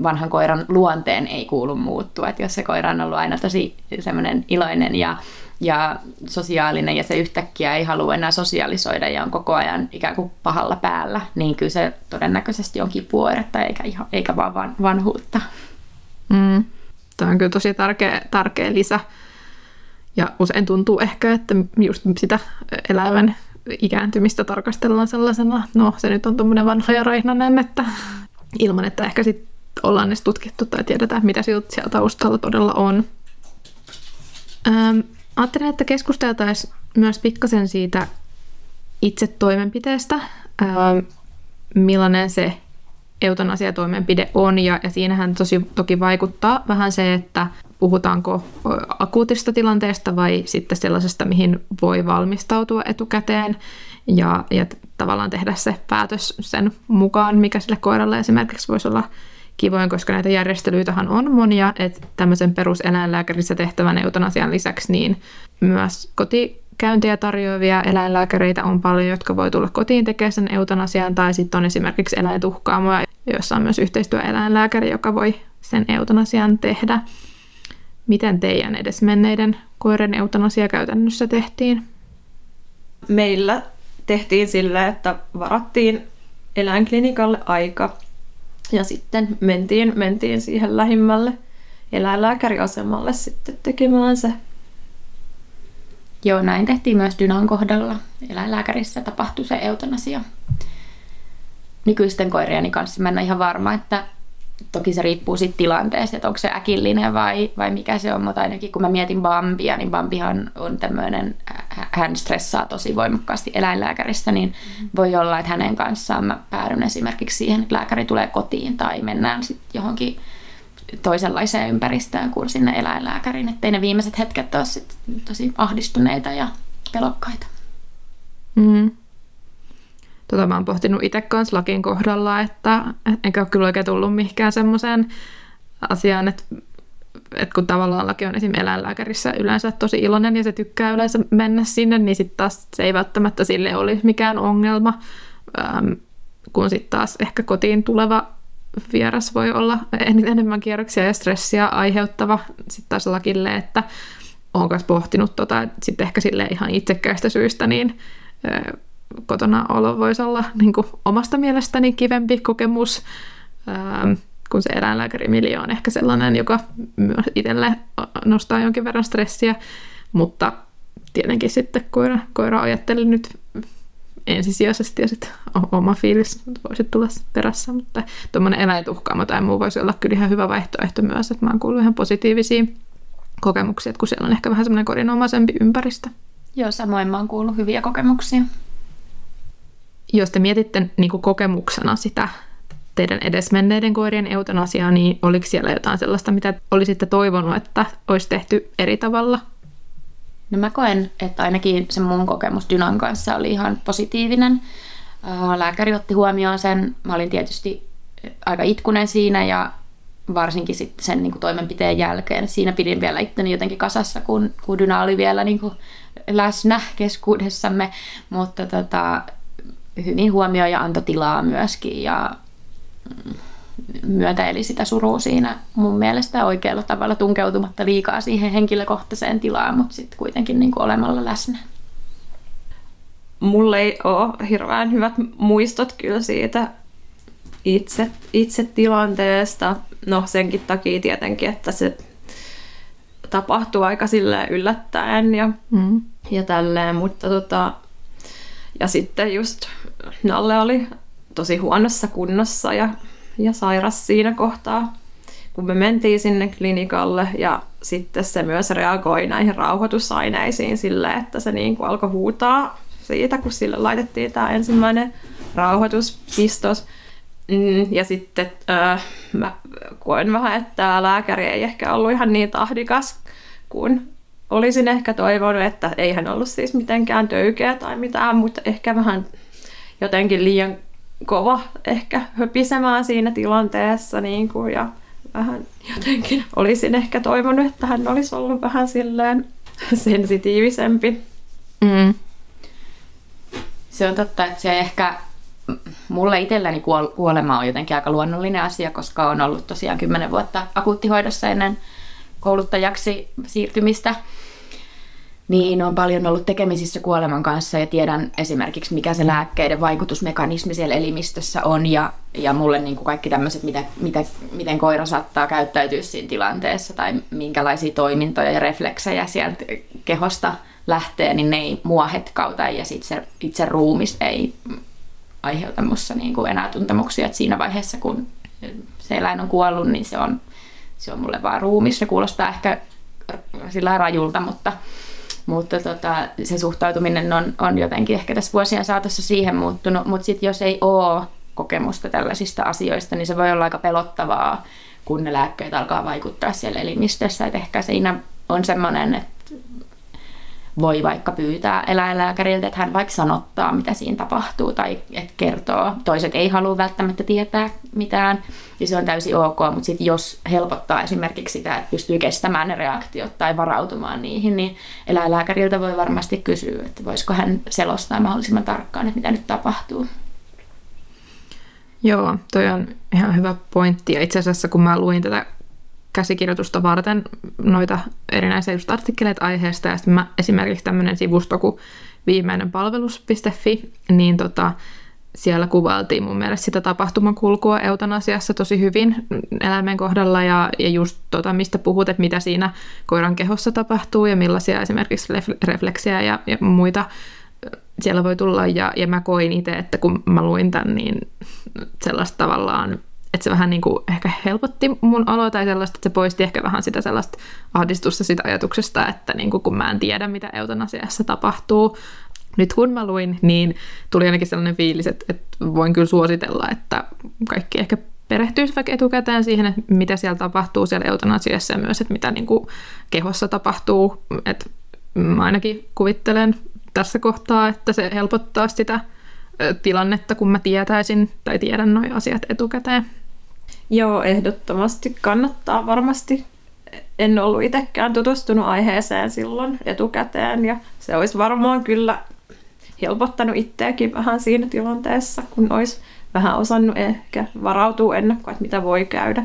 Vanhan koiran luonteen ei kuulu muuttua. Että jos se koira on ollut aina tosi semmoinen iloinen ja ja sosiaalinen ja se yhtäkkiä ei halua enää sosiaalisoida ja on koko ajan ikään kuin pahalla päällä, niin kyllä se todennäköisesti onkin puoiretta eikä, ihan, eikä vaan vanhuutta. Mm. Tämä on kyllä tosi tärkeä, tärkeä lisä. Ja usein tuntuu ehkä, että just sitä elävän ikääntymistä tarkastellaan sellaisena, no se nyt on tuommoinen vanha ja raihnainen, että ilman, että ehkä sitten ollaan edes tutkittu tai tiedetään, mitä siellä taustalla todella on. Ähm, ajattelin, että keskusteltaisiin myös pikkasen siitä itse toimenpiteestä, ähm, millainen se eutanasiatoimenpide on, ja, ja siinähän tosi, toki vaikuttaa vähän se, että puhutaanko akuutista tilanteesta vai sitten sellaisesta, mihin voi valmistautua etukäteen ja, ja tavallaan tehdä se päätös sen mukaan, mikä sille koiralle esimerkiksi voisi olla kivoin, koska näitä järjestelyitähän on monia, että tämmöisen peruseläinlääkärissä tehtävän eutanasian lisäksi niin myös koti käyntiä tarjoavia eläinlääkäreitä on paljon, jotka voi tulla kotiin tekemään sen eutanasian, tai sitten on esimerkiksi eläintuhkaamoja, joissa on myös yhteistyöeläinlääkäri, joka voi sen eutanasian tehdä. Miten teidän edesmenneiden koiren eutanasia käytännössä tehtiin? Meillä tehtiin sillä, että varattiin eläinklinikalle aika ja sitten mentiin, mentiin siihen lähimmälle eläinlääkäriasemalle sitten tekemään se Joo, näin tehtiin myös Dynan kohdalla. Eläinlääkärissä tapahtui se eutanasia. Nykyisten koirieni kanssa mä en ole ihan varma, että toki se riippuu siitä tilanteesta, että onko se äkillinen vai, vai mikä se on, mutta ainakin kun mä mietin Bambia, niin Bambihan on tämmöinen, hän stressaa tosi voimakkaasti eläinlääkärissä, niin voi olla, että hänen kanssaan mä päädyn esimerkiksi siihen, että lääkäri tulee kotiin tai mennään sitten johonkin toisenlaiseen ympäristöön kuin sinne eläinlääkäriin, ettei ne viimeiset hetket ole sit tosi ahdistuneita ja pelokkaita. Mm. Tota mä oon pohtinut itse kanssa lakin kohdalla, että enkä ole kyllä oikein tullut mihinkään semmoiseen asiaan, että, että kun tavallaan laki on esimerkiksi eläinlääkärissä yleensä tosi iloinen ja se tykkää yleensä mennä sinne, niin sitten taas se ei välttämättä sille olisi mikään ongelma, ähm, kun sitten taas ehkä kotiin tuleva vieras voi olla enemmän kierroksia ja stressiä aiheuttava. Sitten taas lakille, että olen myös pohtinut tota, sitten ehkä sille ihan itsekkäistä syistä, niin kotona olo voisi olla niin kuin omasta mielestäni kivempi kokemus, ähm, kun se eläinlääkärimiljo on ehkä sellainen, joka myös itselle nostaa jonkin verran stressiä, mutta tietenkin sitten koira, koira ajatteli nyt ensisijaisesti ja sitten oma fiilis voisi tulla perässä, mutta tuommoinen eläintuhkaamo tai muu voisi olla kyllä ihan hyvä vaihtoehto myös, että mä oon kuullut ihan positiivisia kokemuksia, että kun siellä on ehkä vähän semmoinen kodinomaisempi ympäristö. Joo, samoin mä oon kuullut hyviä kokemuksia. Jos te mietitte niin kuin kokemuksena sitä teidän edesmenneiden koirien eutanasiaa, niin oliko siellä jotain sellaista, mitä olisitte toivonut, että olisi tehty eri tavalla? No mä koen, että ainakin se mun kokemus Dynan kanssa oli ihan positiivinen. Lääkäri otti huomioon sen. Mä olin tietysti aika itkunen siinä ja varsinkin sitten sen niin kuin toimenpiteen jälkeen. Siinä pidin vielä itteni jotenkin kasassa, kun, kun Dyna oli vielä niin kuin läsnä keskuudessamme, mutta tota, hyvin huomioi ja antoi tilaa myöskin ja mm, myötäili sitä surua siinä mun mielestä oikealla tavalla tunkeutumatta liikaa siihen henkilökohtaiseen tilaan, mutta sitten kuitenkin niin kuin olemalla läsnä. Mulle ei ole hirveän hyvät muistot kyllä siitä itse, itse tilanteesta. No senkin takia tietenkin, että se tapahtuu aika silleen yllättäen ja, mm. ja tälleen, mutta tota, ja sitten just Nalle oli tosi huonossa kunnossa ja, ja sairas siinä kohtaa, kun me mentiin sinne klinikalle ja sitten se myös reagoi näihin rauhoitusaineisiin sille, että se niin kuin alkoi huutaa siitä, kun sille laitettiin tämä ensimmäinen rauhoituspistos. Mm, ja sitten äh, mä koen vähän, että tämä lääkäri ei ehkä ollut ihan niin tahdikas kuin olisin ehkä toivonut, että ei hän ollut siis mitenkään töykeä tai mitään, mutta ehkä vähän jotenkin liian kova ehkä höpisemään siinä tilanteessa niin kuin, ja vähän jotenkin olisin ehkä toivonut, että hän olisi ollut vähän silleen sensitiivisempi. Mm. Se on totta, että se ehkä mulle itselläni kuolema on jotenkin aika luonnollinen asia, koska on ollut tosiaan kymmenen vuotta akuuttihoidossa ennen kouluttajaksi siirtymistä. Niin on paljon ollut tekemisissä kuoleman kanssa ja tiedän esimerkiksi, mikä se lääkkeiden vaikutusmekanismi siellä elimistössä on ja, ja mulle niin kuin kaikki tämmöiset, mitä, mitä, miten koira saattaa käyttäytyä siinä tilanteessa tai minkälaisia toimintoja ja refleksejä sieltä kehosta lähtee, niin ne ei mua hetkauta ja sit se itse ruumis ei aiheuta musta niin kuin enää tuntemuksia. Et siinä vaiheessa, kun se eläin on kuollut, niin se on, se on mulle vaan ruumis. Se kuulostaa ehkä sillä rajulta, mutta, mutta tota, se suhtautuminen on, on jotenkin ehkä tässä vuosien saatossa siihen muuttunut. Mutta sitten jos ei ole kokemusta tällaisista asioista, niin se voi olla aika pelottavaa, kun ne lääkkeet alkaa vaikuttaa siellä elimistössä. Et ehkä siinä on semmoinen, että voi vaikka pyytää eläinlääkäriltä, että hän vaikka sanottaa, mitä siinä tapahtuu tai että kertoo. Toiset ei halua välttämättä tietää mitään ja se on täysin ok, mutta sitten jos helpottaa esimerkiksi sitä, että pystyy kestämään ne reaktiot tai varautumaan niihin, niin eläinlääkäriltä voi varmasti kysyä, että voisiko hän selostaa mahdollisimman tarkkaan, että mitä nyt tapahtuu. Joo, toi on ihan hyvä pointti. Ja itse asiassa kun mä luin tätä käsikirjoitusta varten noita erinäisiä just artikkeleita aiheesta, ja sitten mä esimerkiksi tämmöinen sivusto kuin viimeinen palvelus.fi, niin tota, siellä kuvailtiin mun mielestä sitä tapahtumakulkua eutanasiassa tosi hyvin eläimen kohdalla ja, ja just tota, mistä puhut, että mitä siinä koiran kehossa tapahtuu ja millaisia esimerkiksi refleksejä ja, ja muita siellä voi tulla. Ja, ja mä koin itse, että kun mä luin tämän, niin sellaista tavallaan että se vähän niin kuin ehkä helpotti mun oloa tai sellaista, että se poisti ehkä vähän sitä sellaista ahdistusta sitä ajatuksesta, että niin kuin kun mä en tiedä, mitä eutanasiassa tapahtuu. Nyt kun mä luin, niin tuli ainakin sellainen fiilis, että, että voin kyllä suositella, että kaikki ehkä perehtyisi vaikka etukäteen siihen, että mitä siellä tapahtuu siellä eutanasiassa ja myös, että mitä niin kuin kehossa tapahtuu. Että mä ainakin kuvittelen tässä kohtaa, että se helpottaa sitä tilannetta, kun mä tietäisin tai tiedän nuo asiat etukäteen. Joo, ehdottomasti kannattaa varmasti. En ollut itsekään tutustunut aiheeseen silloin etukäteen ja se olisi varmaan kyllä helpottanut itseäkin vähän siinä tilanteessa, kun olisi vähän osannut ehkä varautua ennakkoon, että mitä voi käydä.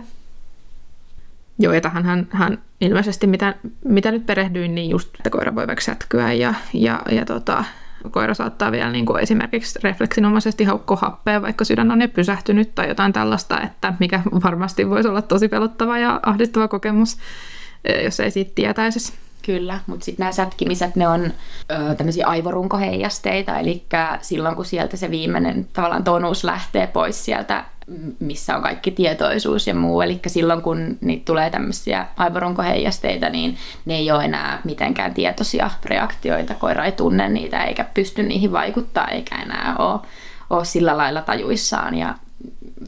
Joo, ja tähän hän, hän ilmeisesti, mitä, mitä nyt perehdyin, niin just, että koira voi sätkyä ja, ja, ja tota, koira saattaa vielä niin kuin esimerkiksi refleksinomaisesti haukkoa happea, vaikka sydän on jo pysähtynyt tai jotain tällaista, että mikä varmasti voisi olla tosi pelottava ja ahdistava kokemus, eh, jos ei siitä tietäisi. Kyllä, mutta sitten nämä sätkimiset, ne on tämmöisiä aivorunkoheijasteita, eli silloin kun sieltä se viimeinen tavallaan tonus lähtee pois sieltä, missä on kaikki tietoisuus ja muu, eli silloin kun niitä tulee tämmöisiä aivorunkoheijasteita, niin ne ei ole enää mitenkään tietoisia reaktioita, koira ei tunne niitä eikä pysty niihin vaikuttaa, eikä enää ole, ole sillä lailla tajuissaan ja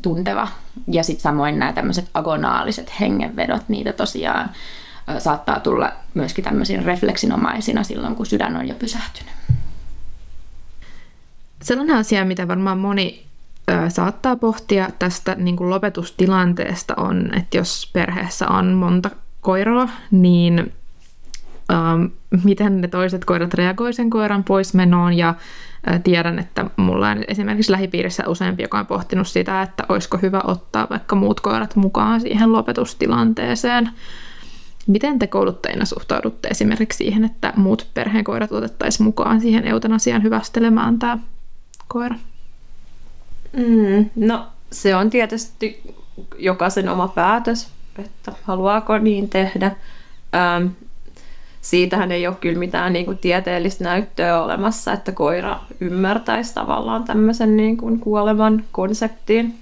tunteva. Ja sitten samoin nämä tämmöiset agonaaliset hengenvedot, niitä tosiaan saattaa tulla myöskin tämmöisiin refleksinomaisina silloin, kun sydän on jo pysähtynyt. Sellainen asia, mitä varmaan moni saattaa pohtia tästä niin kuin lopetustilanteesta on, että jos perheessä on monta koiraa, niin ähm, miten ne toiset koirat reagoivat sen koiran poismenoon ja äh, tiedän, että mulla on esimerkiksi lähipiirissä useampi, joka on pohtinut sitä, että olisiko hyvä ottaa vaikka muut koirat mukaan siihen lopetustilanteeseen. Miten te kouluttajina suhtaudutte esimerkiksi siihen, että muut perheenkoirat otettaisiin mukaan siihen eutanasian hyvästelemään tämä koira? Mm, no se on tietysti jokaisen oma päätös, että haluaako niin tehdä. Ähm, siitähän ei ole kyllä mitään niin kuin, tieteellistä näyttöä olemassa, että koira ymmärtäisi tavallaan tämmöisen niin kuin, kuoleman konseptiin.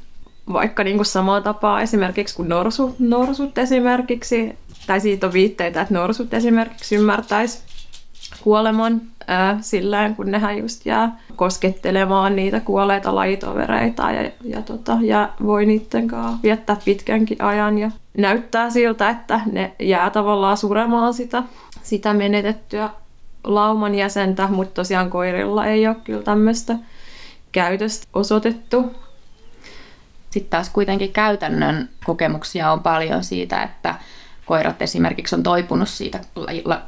Vaikka niin kuin samaa tapaa esimerkiksi kuin norsut, norsut esimerkiksi tai siitä on viitteitä, että norsut esimerkiksi ymmärtäisi kuoleman ää, sillä kun nehän just jää koskettelemaan niitä kuolleita lajitovereita ja, ja, tota, ja voi niiden kanssa viettää pitkänkin ajan ja näyttää siltä, että ne jää tavallaan suremaan sitä, sitä menetettyä lauman jäsentä, mutta tosiaan koirilla ei ole kyllä tämmöistä käytöstä osoitettu. Sitten taas kuitenkin käytännön kokemuksia on paljon siitä, että koirat esimerkiksi on toipunut siitä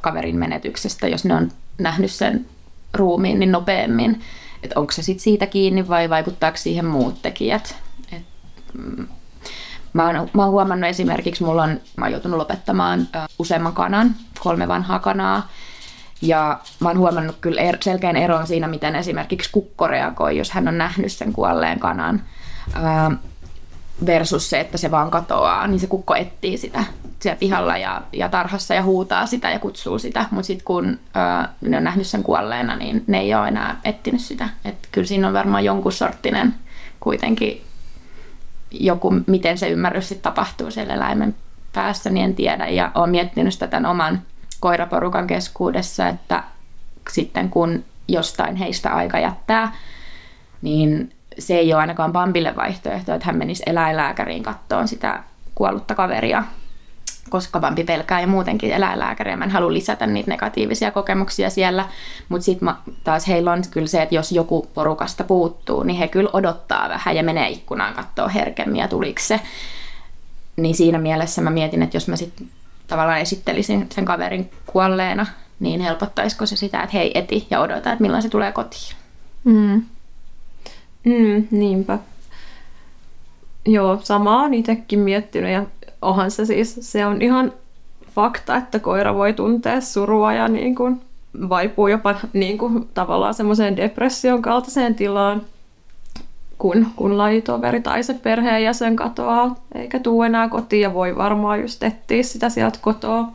kaverin menetyksestä, jos ne on nähnyt sen ruumiin niin nopeammin. Että onko se sitten siitä kiinni vai vaikuttaako siihen muut tekijät. Et, mm, mä, oon, mä oon huomannut esimerkiksi, mulla on, mä oon joutunut lopettamaan uh, useamman kanan, kolme vanhaa kanaa. Ja mä oon huomannut kyllä er, selkeän eron siinä, miten esimerkiksi kukko reagoi, jos hän on nähnyt sen kuolleen kanan. Uh, versus se, että se vaan katoaa, niin se kukko etsii sitä siellä pihalla ja, ja tarhassa ja huutaa sitä ja kutsuu sitä, mutta sitten kun ö, ne on nähnyt sen kuolleena, niin ne ei ole enää etsinyt sitä. Et kyllä siinä on varmaan jonkun sorttinen kuitenkin joku, miten se ymmärrys sitten tapahtuu siellä eläimen päässä, niin en tiedä. Ja olen miettinyt sitä tämän oman koiraporukan keskuudessa, että sitten kun jostain heistä aika jättää, niin se ei ole ainakaan Bambille vaihtoehto, että hän menisi eläinlääkäriin kattoon sitä kuollutta kaveria, koska Bambi pelkää ja muutenkin eläinlääkäriä. Mä en halua lisätä niitä negatiivisia kokemuksia siellä, mutta sitten taas heillä on kyllä se, että jos joku porukasta puuttuu, niin he kyllä odottaa vähän ja menee ikkunaan katsoa herkemmin ja tuliko se. Niin siinä mielessä mä mietin, että jos mä sitten tavallaan esittelisin sen kaverin kuolleena, niin helpottaisiko se sitä, että hei eti ja odota, että milloin se tulee kotiin. Mm. Mm, niinpä. Joo, samaa on itsekin miettinyt ja onhan se siis, se on ihan fakta, että koira voi tuntea surua ja niin kuin vaipuu jopa niin kuin tavallaan semmoiseen depression kaltaiseen tilaan, kun, kun lajitoveri tai se perheenjäsen katoaa eikä tuu enää kotiin ja voi varmaan just etsiä sitä sieltä kotoa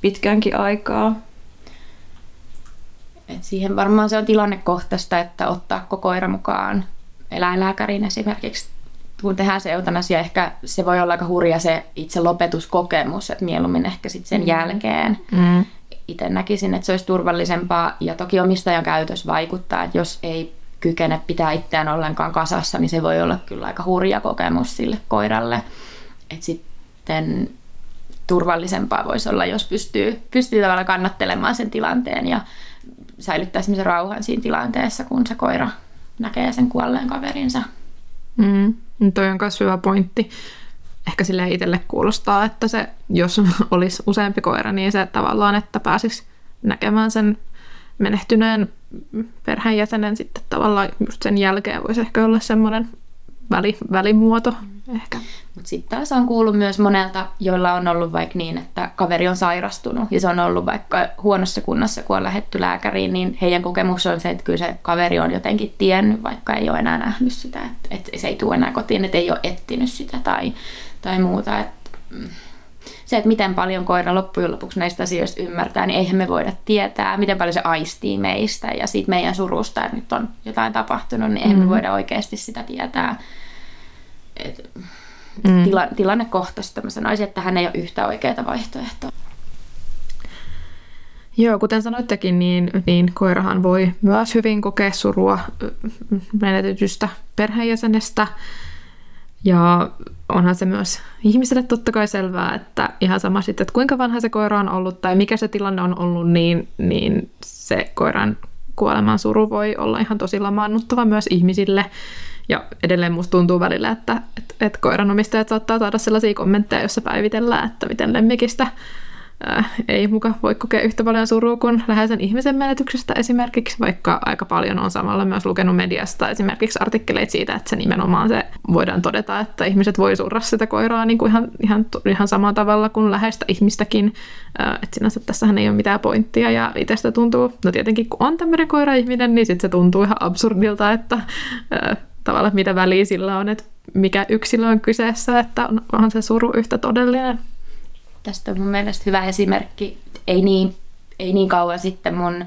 pitkänkin aikaa. Et siihen varmaan se on tilannekohtaista, että ottaa koira mukaan eläinlääkäriin esimerkiksi, kun tehdään se eutanasia, ehkä se voi olla aika hurja se itse lopetuskokemus, että mieluummin ehkä sitten sen mm. jälkeen. Mm. Itse näkisin, että se olisi turvallisempaa ja toki omistajan käytös vaikuttaa, että jos ei kykene pitää itseään ollenkaan kasassa, niin se voi olla kyllä aika hurja kokemus sille koiralle. Et sitten turvallisempaa voisi olla, jos pystyy, pystyy tavallaan kannattelemaan sen tilanteen ja säilyttää rauhan siinä tilanteessa, kun se koira näkee sen kuolleen kaverinsa. Mm, toi on myös hyvä pointti. Ehkä sille itselle kuulostaa, että se, jos olisi useampi koira, niin se tavallaan, että pääsisi näkemään sen menehtyneen perheenjäsenen sitten tavallaan just sen jälkeen voisi ehkä olla semmoinen väli, välimuoto ehkä. Mutta sitten taas on kuullut myös monelta, joilla on ollut vaikka niin, että kaveri on sairastunut ja se on ollut vaikka huonossa kunnossa, kun on lähetty lääkäriin, niin heidän kokemus on se, että kyllä se kaveri on jotenkin tiennyt, vaikka ei ole enää nähnyt sitä, että, että se ei tule enää kotiin, että ei ole etsinyt sitä tai, tai muuta. Että, mm, se, että miten paljon koira loppujen lopuksi näistä asioista ymmärtää, niin eihän me voida tietää, miten paljon se aistii meistä ja siitä meidän surusta, että nyt on jotain tapahtunut, niin eihän mm-hmm. me voida oikeasti sitä tietää. Et, mm. tila, tilannekohtaisesti mä sanoisin, että hän ei ole yhtä oikeaa vaihtoehtoa. Joo, kuten sanoittekin, niin, niin koirahan voi myös hyvin kokea surua menetetystä perheenjäsenestä. Ja onhan se myös ihmiselle totta kai selvää, että ihan sama sitten, että kuinka vanha se koira on ollut tai mikä se tilanne on ollut, niin, niin se koiran kuoleman suru voi olla ihan tosi lamaannuttava myös ihmisille. Ja edelleen musta tuntuu välillä, että, että, että koiranomistajat saattaa saada sellaisia kommentteja, joissa päivitellään, että miten lemmikistä Äh, ei muka voi kokea yhtä paljon surua kuin läheisen ihmisen menetyksestä esimerkiksi, vaikka aika paljon on samalla myös lukenut mediasta esimerkiksi artikkeleita siitä, että se nimenomaan se voidaan todeta, että ihmiset voi surra sitä koiraa niin kuin ihan, ihan, ihan samalla tavalla kuin läheistä ihmistäkin. Äh, että sinänsä tässähän ei ole mitään pointtia ja itsestä tuntuu, no tietenkin kun on tämmöinen koira-ihminen, niin sitten se tuntuu ihan absurdilta, että äh, tavallaan mitä väliä sillä on, että mikä yksilö on kyseessä, että onhan se suru yhtä todellinen. Tästä on mun mielestä hyvä esimerkki. Ei niin, ei niin kauan sitten mun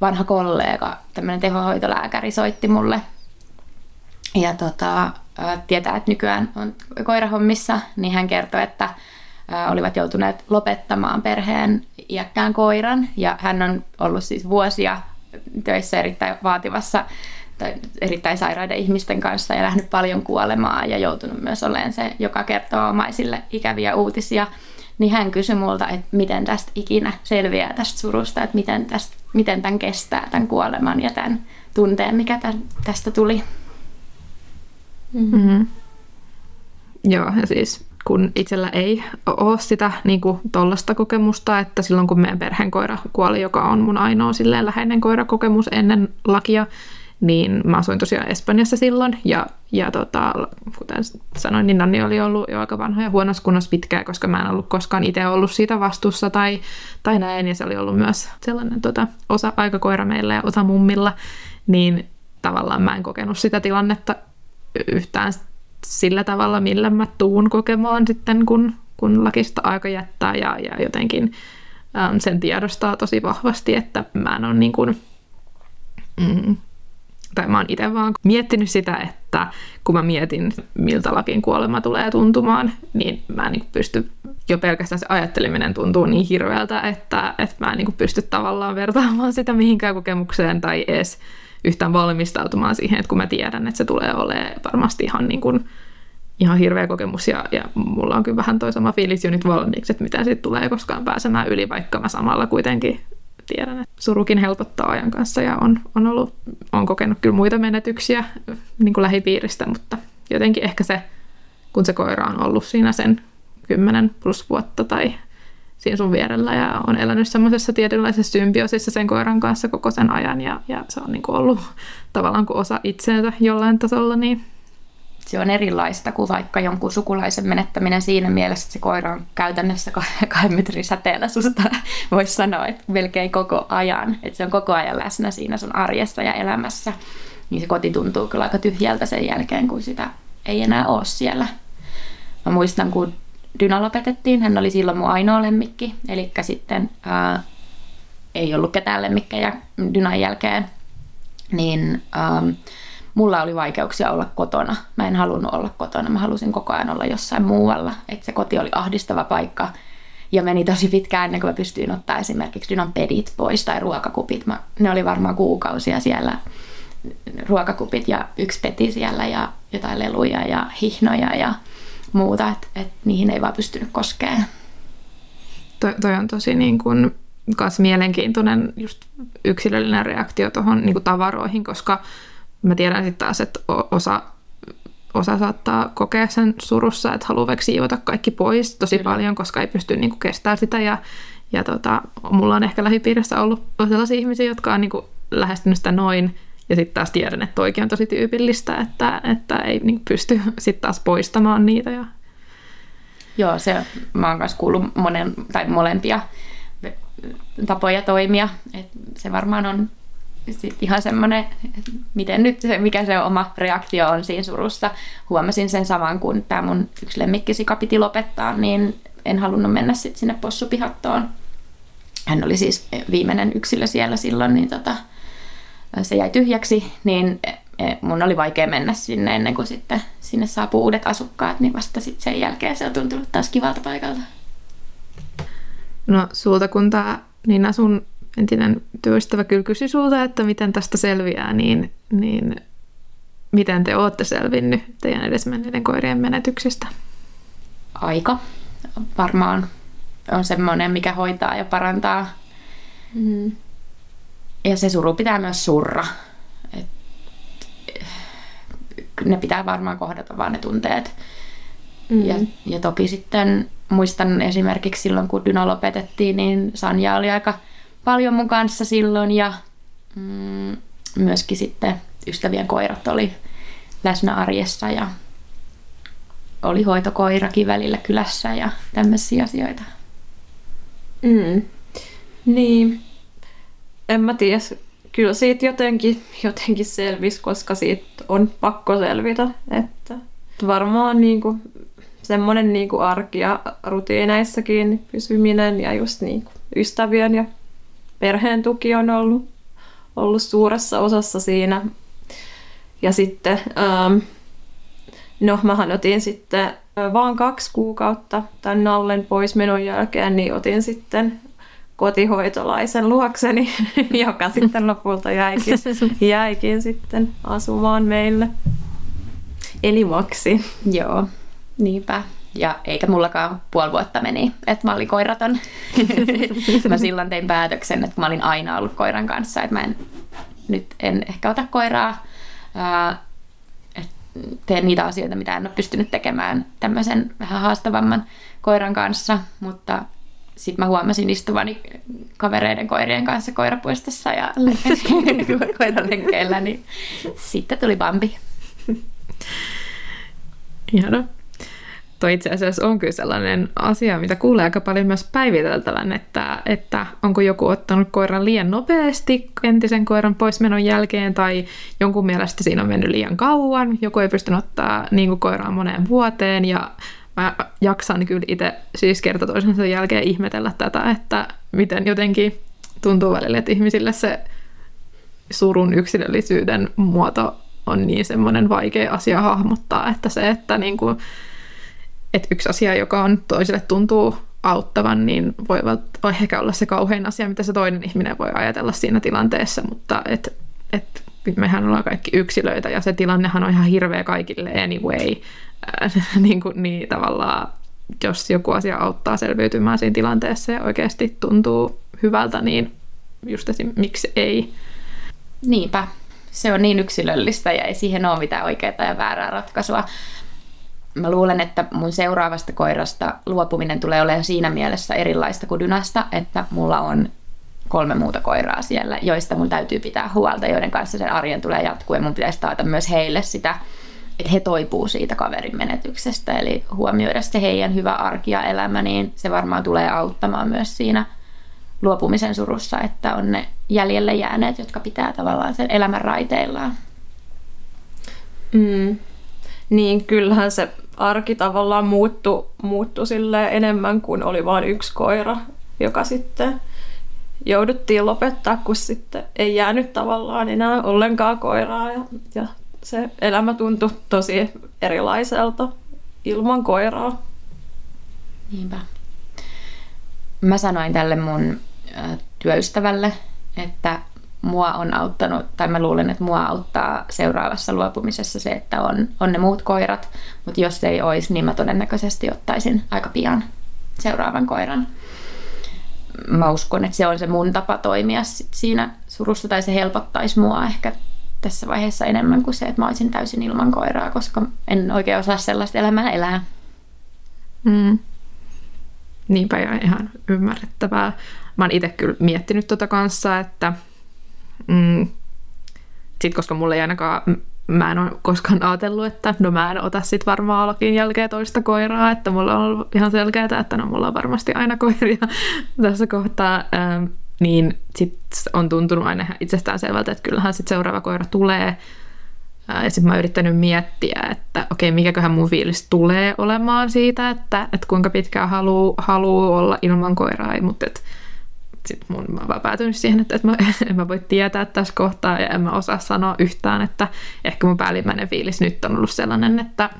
vanha kollega, tämmöinen tehohoitolääkäri, soitti mulle. Ja tota, tietää, että nykyään on koirahommissa, niin hän kertoi, että olivat joutuneet lopettamaan perheen iäkkään koiran. Ja hän on ollut siis vuosia töissä erittäin vaativassa tai erittäin sairaiden ihmisten kanssa ja nähnyt paljon kuolemaa ja joutunut myös olemaan se, joka kertoo omaisille ikäviä uutisia niin hän kysyi multa, että miten tästä ikinä selviää tästä surusta, että miten, tästä, miten tämän kestää, tämän kuoleman ja tämän tunteen, mikä tämän, tästä tuli. Mm-hmm. Joo, ja siis kun itsellä ei ole sitä niin tuollaista kokemusta, että silloin kun meidän perheen koira kuoli, joka on mun ainoa silleen läheinen koirakokemus ennen lakia, niin mä asuin tosiaan Espanjassa silloin, ja, ja tota, kuten sanoin, niin Nanni oli ollut jo aika vanha ja huonossa kunnossa pitkään, koska mä en ollut koskaan itse ollut siitä vastuussa tai, tai näin, ja se oli ollut myös sellainen tota, osa aikakoira meillä ja osa mummilla, niin tavallaan mä en kokenut sitä tilannetta yhtään sillä tavalla, millä mä tuun kokemaan sitten, kun, kun lakista aika jättää, ja, ja jotenkin ähm, sen tiedostaa tosi vahvasti, että mä en ole niin kuin, mm, tai mä oon itse vaan miettinyt sitä, että kun mä mietin, miltä lakin kuolema tulee tuntumaan, niin mä en niin pysty, jo pelkästään se ajatteleminen tuntuu niin hirveältä, että, että mä en niin pysty tavallaan vertaamaan sitä mihinkään kokemukseen tai edes yhtään valmistautumaan siihen, että kun mä tiedän, että se tulee olemaan varmasti ihan niin kuin, ihan hirveä kokemus ja, ja mulla on kyllä vähän toi sama fiilis jo nyt valmiiksi, että mitä siitä tulee koskaan pääsemään yli, vaikka mä samalla kuitenkin tiedän, että surukin helpottaa ajan kanssa ja on, on, ollut, on kokenut kyllä muita menetyksiä niin kuin lähipiiristä, mutta jotenkin ehkä se, kun se koira on ollut siinä sen 10 plus vuotta tai siinä sun vierellä ja on elänyt semmoisessa tietynlaisessa symbioosissa sen koiran kanssa koko sen ajan ja, ja se on niin kuin ollut tavallaan kuin osa itseensä jollain tasolla, niin se on erilaista kuin vaikka jonkun sukulaisen menettäminen siinä mielessä, että se koira on käytännössä kahden metrin säteellä susta, voisi sanoa, että melkein koko ajan. Että se on koko ajan läsnä siinä sun arjessa ja elämässä. Niin se koti tuntuu kyllä aika tyhjältä sen jälkeen, kun sitä ei enää ole siellä. Mä muistan, kun Dyna lopetettiin, hän oli silloin mun ainoa lemmikki, eli sitten ää, ei ollut ketään lemmikkejä Dynan jälkeen, niin ää, mulla oli vaikeuksia olla kotona. Mä en halunnut olla kotona, mä halusin koko ajan olla jossain muualla. Että se koti oli ahdistava paikka. Ja meni tosi pitkään ennen kuin mä pystyin ottaa esimerkiksi Dynan pedit pois tai ruokakupit. Mä, ne oli varmaan kuukausia siellä ruokakupit ja yksi peti siellä ja jotain leluja ja hihnoja ja muuta, että et niihin ei vaan pystynyt koskemaan. Toi, toi on tosi niin kuin, kas mielenkiintoinen just yksilöllinen reaktio tuohon niin tavaroihin, koska mä tiedän sitten taas, että osa, osa saattaa kokea sen surussa, että haluaa siivota kaikki pois tosi Kyllä. paljon, koska ei pysty niin kuin, kestämään sitä ja, ja tota, mulla on ehkä lähipiirissä ollut sellaisia ihmisiä, jotka on niin kuin, lähestynyt sitä noin, ja sitten taas tiedän, että toikin on tosi tyypillistä, että, että ei niin pysty sitten taas poistamaan niitä. Ja... Joo, se, mä oon myös kuullut monen, tai molempia tapoja toimia. Et se varmaan on sit ihan semmoinen, miten nyt se, mikä se oma reaktio on siinä surussa. Huomasin sen saman, kun tämä mun yksi lemmikkisika piti lopettaa, niin en halunnut mennä sit sinne possupihattoon. Hän oli siis viimeinen yksilö siellä silloin, niin tota, se jäi tyhjäksi, niin e, mun oli vaikea mennä sinne ennen kuin sitten sinne saapuu uudet asukkaat, niin vasta sitten sen jälkeen se on tuntunut taas kivalta paikalta. No sulta kun tämä Nina sun entinen työystävä kyllä kysyi sulta, että miten tästä selviää, niin, niin miten te olette selvinnyt teidän edesmenneiden koirien menetyksistä? Aika varmaan on semmoinen, mikä hoitaa ja parantaa. Mm. Ja se suru pitää myös surra. Et ne pitää varmaan kohdata vaan ne tunteet. Mm. Ja, ja toki sitten muistan esimerkiksi silloin, kun Dyna lopetettiin, niin Sanja oli aika paljon mun kanssa silloin ja mm, myöskin sitten ystävien koirat oli läsnä arjessa ja oli hoitokoirakin välillä kylässä ja tämmöisiä asioita. Mm. Niin, en mä tiedä. Kyllä siitä jotenkin, jotenkin selvisi, koska siitä on pakko selvitä. Että varmaan niin kuin, semmoinen niin kuin arki ja rutiineissakin pysyminen ja just niin kuin ystävien ja perheen tuki on ollut, ollut suuressa osassa siinä. Ja sitten, ähm, no mähän otin sitten vaan kaksi kuukautta tämän Nallen poismenon jälkeen, niin otin sitten kotihoitolaisen luokseni, joka sitten lopulta jäikin, jäikin sitten asumaan meille. Eli Maksi. Joo, niinpä. Ja eikä mullakaan puoli vuotta meni, että mä olin koiraton. mä silloin tein päätöksen, että mä olin aina ollut koiran kanssa, että mä en, nyt en ehkä ota koiraa. Teen niitä asioita, mitä en ole pystynyt tekemään tämmöisen vähän haastavamman koiran kanssa, mutta sitten mä huomasin istuvani kavereiden koirien kanssa koirapuistossa ja koiralenkeillä, niin sitten tuli Bambi. Ihana. Tuo itse asiassa on kyllä sellainen asia, mitä kuulee aika paljon myös päiviteltävän, että, että onko joku ottanut koiran liian nopeasti entisen koiran poismenon jälkeen tai jonkun mielestä siinä on mennyt liian kauan, joku ei pystynyt ottaa niin kuin koiraa moneen vuoteen ja mä jaksan kyllä itse siis kerta toisensa jälkeen ihmetellä tätä, että miten jotenkin tuntuu välillä, että ihmisille se surun yksilöllisyyden muoto on niin semmoinen vaikea asia hahmottaa, että se, että niin kuin, että yksi asia, joka on toiselle tuntuu auttavan, niin voi, voi ehkä olla se kauhein asia, mitä se toinen ihminen voi ajatella siinä tilanteessa, mutta et, et, mehän ollaan kaikki yksilöitä ja se tilannehan on ihan hirveä kaikille anyway. niin, kuin, niin tavallaan, jos joku asia auttaa selviytymään siinä tilanteessa ja oikeasti tuntuu hyvältä, niin just esim. miksi ei. Niinpä. Se on niin yksilöllistä ja ei siihen ole mitään oikeaa ja väärää ratkaisua. Mä luulen, että mun seuraavasta koirasta luopuminen tulee olemaan siinä mielessä erilaista kuin Dynasta, että mulla on kolme muuta koiraa siellä, joista mun täytyy pitää huolta, joiden kanssa sen arjen tulee jatkuu ja mun pitäisi taata myös heille sitä että he toipuu siitä kaverin menetyksestä, eli huomioida se heidän hyvä arki ja elämä, niin se varmaan tulee auttamaan myös siinä luopumisen surussa, että on ne jäljelle jääneet, jotka pitää tavallaan sen elämän raiteillaan. Mm. Niin, kyllähän se arki tavallaan muuttui, muuttui enemmän kuin oli vain yksi koira, joka sitten jouduttiin lopettaa, kun sitten ei jäänyt tavallaan enää ollenkaan koiraa ja, ja se elämä tuntui tosi erilaiselta ilman koiraa. Niinpä. Mä sanoin tälle mun työystävälle, että mua on auttanut, tai mä luulen, että mua auttaa seuraavassa luopumisessa se, että on, on ne muut koirat, mutta jos ei olisi, niin mä todennäköisesti ottaisin aika pian seuraavan koiran. Mä uskon, että se on se mun tapa toimia siinä surussa, tai se helpottaisi mua ehkä tässä vaiheessa enemmän kuin se, että mä olisin täysin ilman koiraa, koska en oikein osaa sellaista elämää elää. Mm. Niinpä ihan ymmärrettävää. Mä oon itse kyllä miettinyt tota kanssa, että mm, sit koska mulle ei ainakaan, mä en ole koskaan ajatellut, että no mä en ota sit varmaan alokin jälkeen toista koiraa, että mulla on ollut ihan selkeää, että no mulla on varmasti aina koiria tässä kohtaa, ähm, niin sit on tuntunut aina itsestään selvältä, että kyllähän sit seuraava koira tulee, ja sitten mä oon yrittänyt miettiä, että okei, mikäköhän mun fiilis tulee olemaan siitä, että, että kuinka pitkään haluaa haluu olla ilman koiraa, mutta et, sit mun, mä oon päätynyt siihen, että, että mä, en mä voi tietää tässä kohtaa ja en mä osaa sanoa yhtään, että ehkä mun päällimmäinen fiilis nyt on ollut sellainen, että,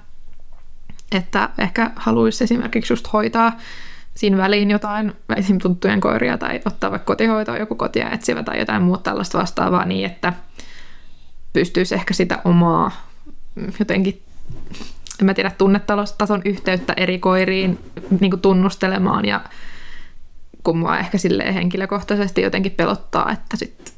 että ehkä haluaisi esimerkiksi just hoitaa siinä väliin jotain esimerkiksi tuttujen koiria tai ottaa vaikka kotihoitoa joku kotia etsivä tai jotain muuta tällaista vastaavaa niin, että pystyisi ehkä sitä omaa jotenkin, en mä tiedä, tunnetason yhteyttä eri koiriin niin tunnustelemaan ja kun mua ehkä silleen henkilökohtaisesti jotenkin pelottaa, että sit,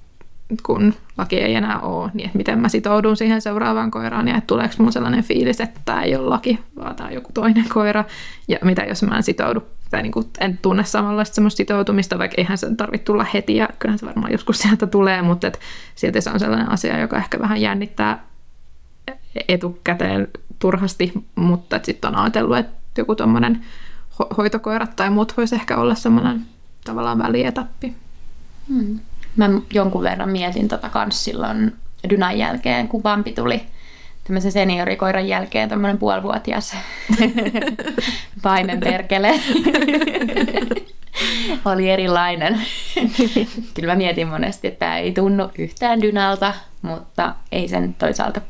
kun laki ei enää ole, niin että miten mä sitoudun siihen seuraavaan koiraan ja että tuleeko mun sellainen fiilis, että tämä ei ole laki, vaan tämä on joku toinen koira. Ja mitä jos mä en sitoudu tai niin kuin en tunne samanlaista semmoista sitoutumista, vaikka eihän se tarvitse tulla heti ja kyllähän se varmaan joskus sieltä tulee, mutta et silti se on sellainen asia, joka ehkä vähän jännittää etukäteen turhasti, mutta sitten on ajatellut, että joku tuommoinen ho- hoitokoirat tai muut voisi ehkä olla semmoinen tavallaan välietappi. Hmm. Mä jonkun verran mietin tota kans silloin Dynan jälkeen, kun Vampi tuli tämmöisen seniorikoiran jälkeen tämmöinen puolivuotias paimen perkele. oli erilainen. Kyllä mä mietin monesti, että tämä ei tunnu yhtään dynalta, mutta ei sen toisaalta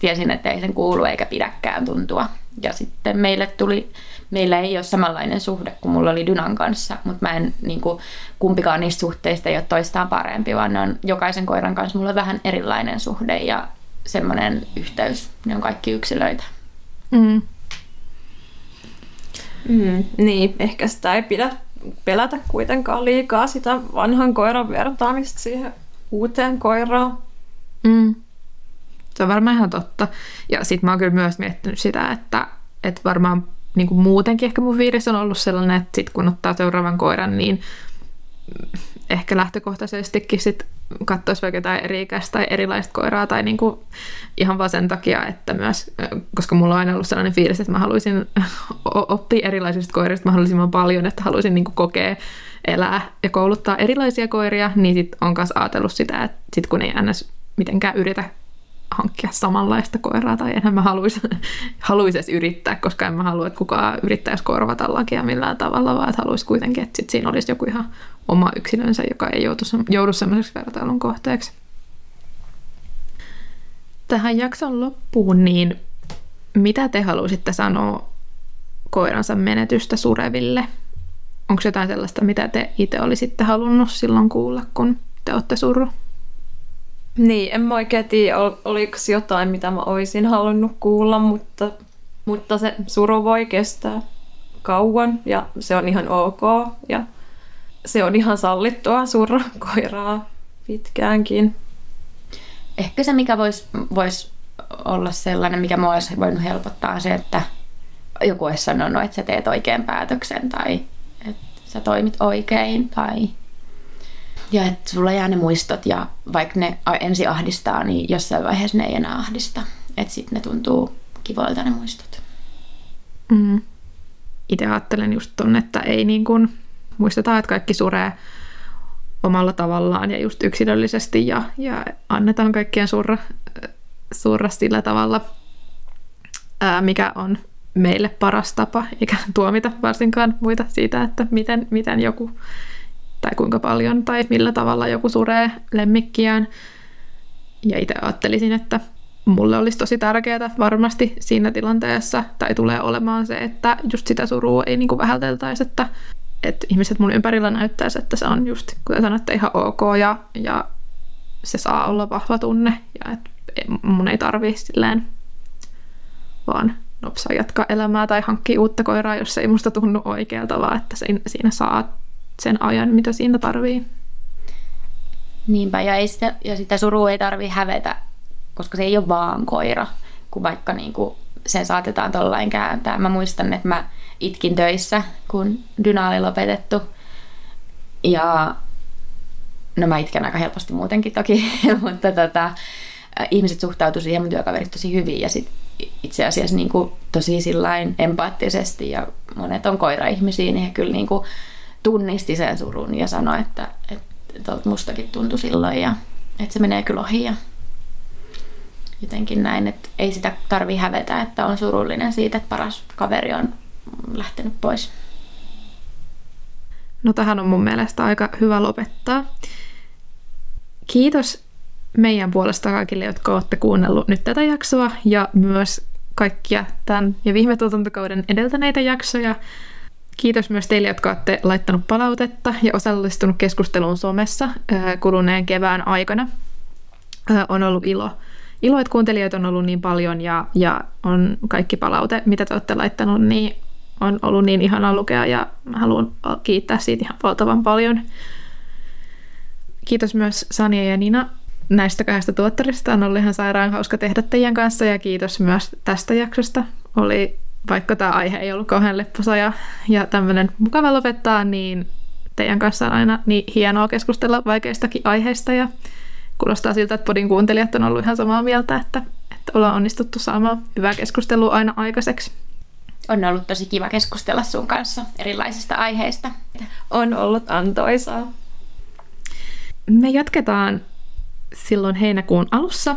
tiesin, että ei sen kuulu eikä pidäkään tuntua. Ja sitten meille tuli, meillä ei ole samanlainen suhde kuin mulla oli Dynan kanssa, mutta mä en niin kuin, kumpikaan niistä suhteista ei ole toistaan parempi, vaan ne on jokaisen koiran kanssa mulla on vähän erilainen suhde ja semmoinen yhteys. Ne on kaikki yksilöitä. Mm. Mm, niin, ehkä sitä ei pidä pelätä kuitenkaan liikaa sitä vanhan koiran vertaamista siihen uuteen koiraan. Mm. Se on varmaan ihan totta. Ja sitten mä oon kyllä myös miettinyt sitä, että, että varmaan niin kuin muutenkin ehkä mun fiilis on ollut sellainen, että sit kun ottaa seuraavan koiran, niin ehkä lähtökohtaisestikin sit katsoisi vaikka jotain eri-ikäistä tai erilaista koiraa tai niin kuin ihan vaan sen takia, että myös, koska mulla on aina ollut sellainen fiilis, että mä haluaisin oppia erilaisista koirista mahdollisimman paljon, että haluaisin niin kuin kokea, elää ja kouluttaa erilaisia koiria, niin sit on myös ajatellut sitä, että sit kun ei ns. mitenkään yritä hankkia samanlaista koiraa, tai enhän mä haluaisi, haluaisi edes yrittää, koska en mä halua, että kukaan yrittäisi korvata lakia millään tavalla, vaan että haluaisi kuitenkin, että sit siinä olisi joku ihan oma yksilönsä, joka ei joutu, joudu semmoiseksi vertailun kohteeksi. Tähän jakson loppuun, niin mitä te haluaisitte sanoa koiransa menetystä sureville? Onko jotain sellaista, mitä te itse olisitte halunnut silloin kuulla, kun te olette surru? Niin, en mä oikein tiedä, oliko jotain, mitä mä olisin halunnut kuulla, mutta, mutta se suru voi kestää kauan ja se on ihan ok ja se on ihan sallittua surra koiraa pitkäänkin. Ehkä se, mikä voisi vois olla sellainen, mikä mua olisi voinut helpottaa, on se, että joku olisi sanonut, että sä teet oikean päätöksen tai että sä toimit oikein tai ja että sulla jää ne muistot ja vaikka ne ensi ahdistaa, niin jossain vaiheessa ne ei enää ahdista. Että sitten ne tuntuu kivoilta ne muistot. Mm. Itse ajattelen just ton, että ei niin kuin, muistetaan, että kaikki suree omalla tavallaan ja just yksilöllisesti ja, ja annetaan kaikkien surra, surra sillä tavalla, ää, mikä on meille paras tapa, eikä tuomita varsinkaan muita siitä, että miten, miten joku tai kuinka paljon tai millä tavalla joku suree lemmikkiään. Ja itse ajattelisin, että mulle olisi tosi tärkeää varmasti siinä tilanteessa, tai tulee olemaan se, että just sitä surua ei niin vähälteltäisi, että, että ihmiset mun ympärillä näyttäisi, että se on just, kuten sanoitte, ihan ok ja, ja se saa olla vahva tunne ja että mun ei tarvii silleen vaan nopsaa jatkaa elämää tai hankkia uutta koiraa, jos se ei musta tunnu oikealta, vaan että siinä saa sen ajan, mitä siinä tarvii. Niinpä, ja, ei sitä, ja sitä surua ei tarvi hävetä, koska se ei ole vaan koira, kun vaikka niin kuin sen saatetaan tollain kääntää. Mä muistan, että mä itkin töissä, kun Dyna oli lopetettu. Ja no mä itken aika helposti muutenkin toki, mutta tota, ihmiset suhtautuivat siihen mun työkaverit tosi hyvin ja sit itse asiassa niin kuin tosi empaattisesti ja monet on koira-ihmisiä, niin he kyllä niin kuin tunnisti sen surun ja sanoi, että, että mustakin tuntui silloin ja että se menee kyllä ohi ja jotenkin näin, että ei sitä tarvi hävetä, että on surullinen siitä, että paras kaveri on lähtenyt pois. No tähän on mun mielestä aika hyvä lopettaa. Kiitos meidän puolesta kaikille, jotka olette kuunnellut nyt tätä jaksoa ja myös kaikkia tämän ja viime tuotantokauden edeltäneitä jaksoja. Kiitos myös teille, jotka olette laittanut palautetta ja osallistunut keskusteluun somessa kuluneen kevään aikana. On ollut ilo, ilo että kuuntelijoita on ollut niin paljon ja, ja on kaikki palaute, mitä te olette laittanut, niin on ollut niin ihanaa lukea ja haluan kiittää siitä ihan valtavan paljon. Kiitos myös Sania ja Nina näistä kahdesta tuottarista. On ollut ihan sairaan hauska tehdä teidän kanssa ja kiitos myös tästä jaksosta. Oli, vaikka tämä aihe ei ollut kauhean lepposa ja, ja tämmöinen mukava lopettaa, niin teidän kanssa on aina niin hienoa keskustella vaikeistakin aiheista ja kuulostaa siltä, että podin kuuntelijat on ollut ihan samaa mieltä, että, että ollaan onnistuttu saamaan hyvää keskustelua aina aikaiseksi. On ollut tosi kiva keskustella sun kanssa erilaisista aiheista. On ollut antoisaa. Me jatketaan silloin heinäkuun alussa.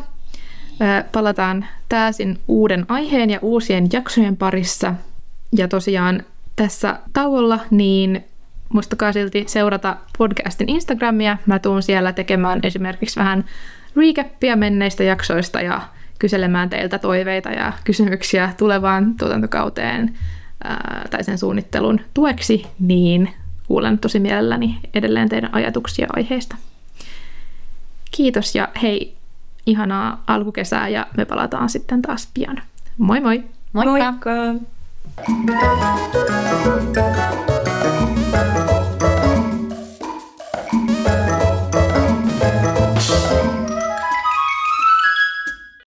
Palataan täysin uuden aiheen ja uusien jaksojen parissa. Ja tosiaan tässä tauolla niin muistakaa silti seurata podcastin Instagramia. Mä tuun siellä tekemään esimerkiksi vähän recappia menneistä jaksoista ja kyselemään teiltä toiveita ja kysymyksiä tulevaan tuotantokauteen tai sen suunnittelun tueksi, niin kuulen tosi mielelläni edelleen teidän ajatuksia aiheesta. Kiitos ja hei, ihanaa alkukesää ja me palataan sitten taas pian. Moi moi! Moikka! Moikka.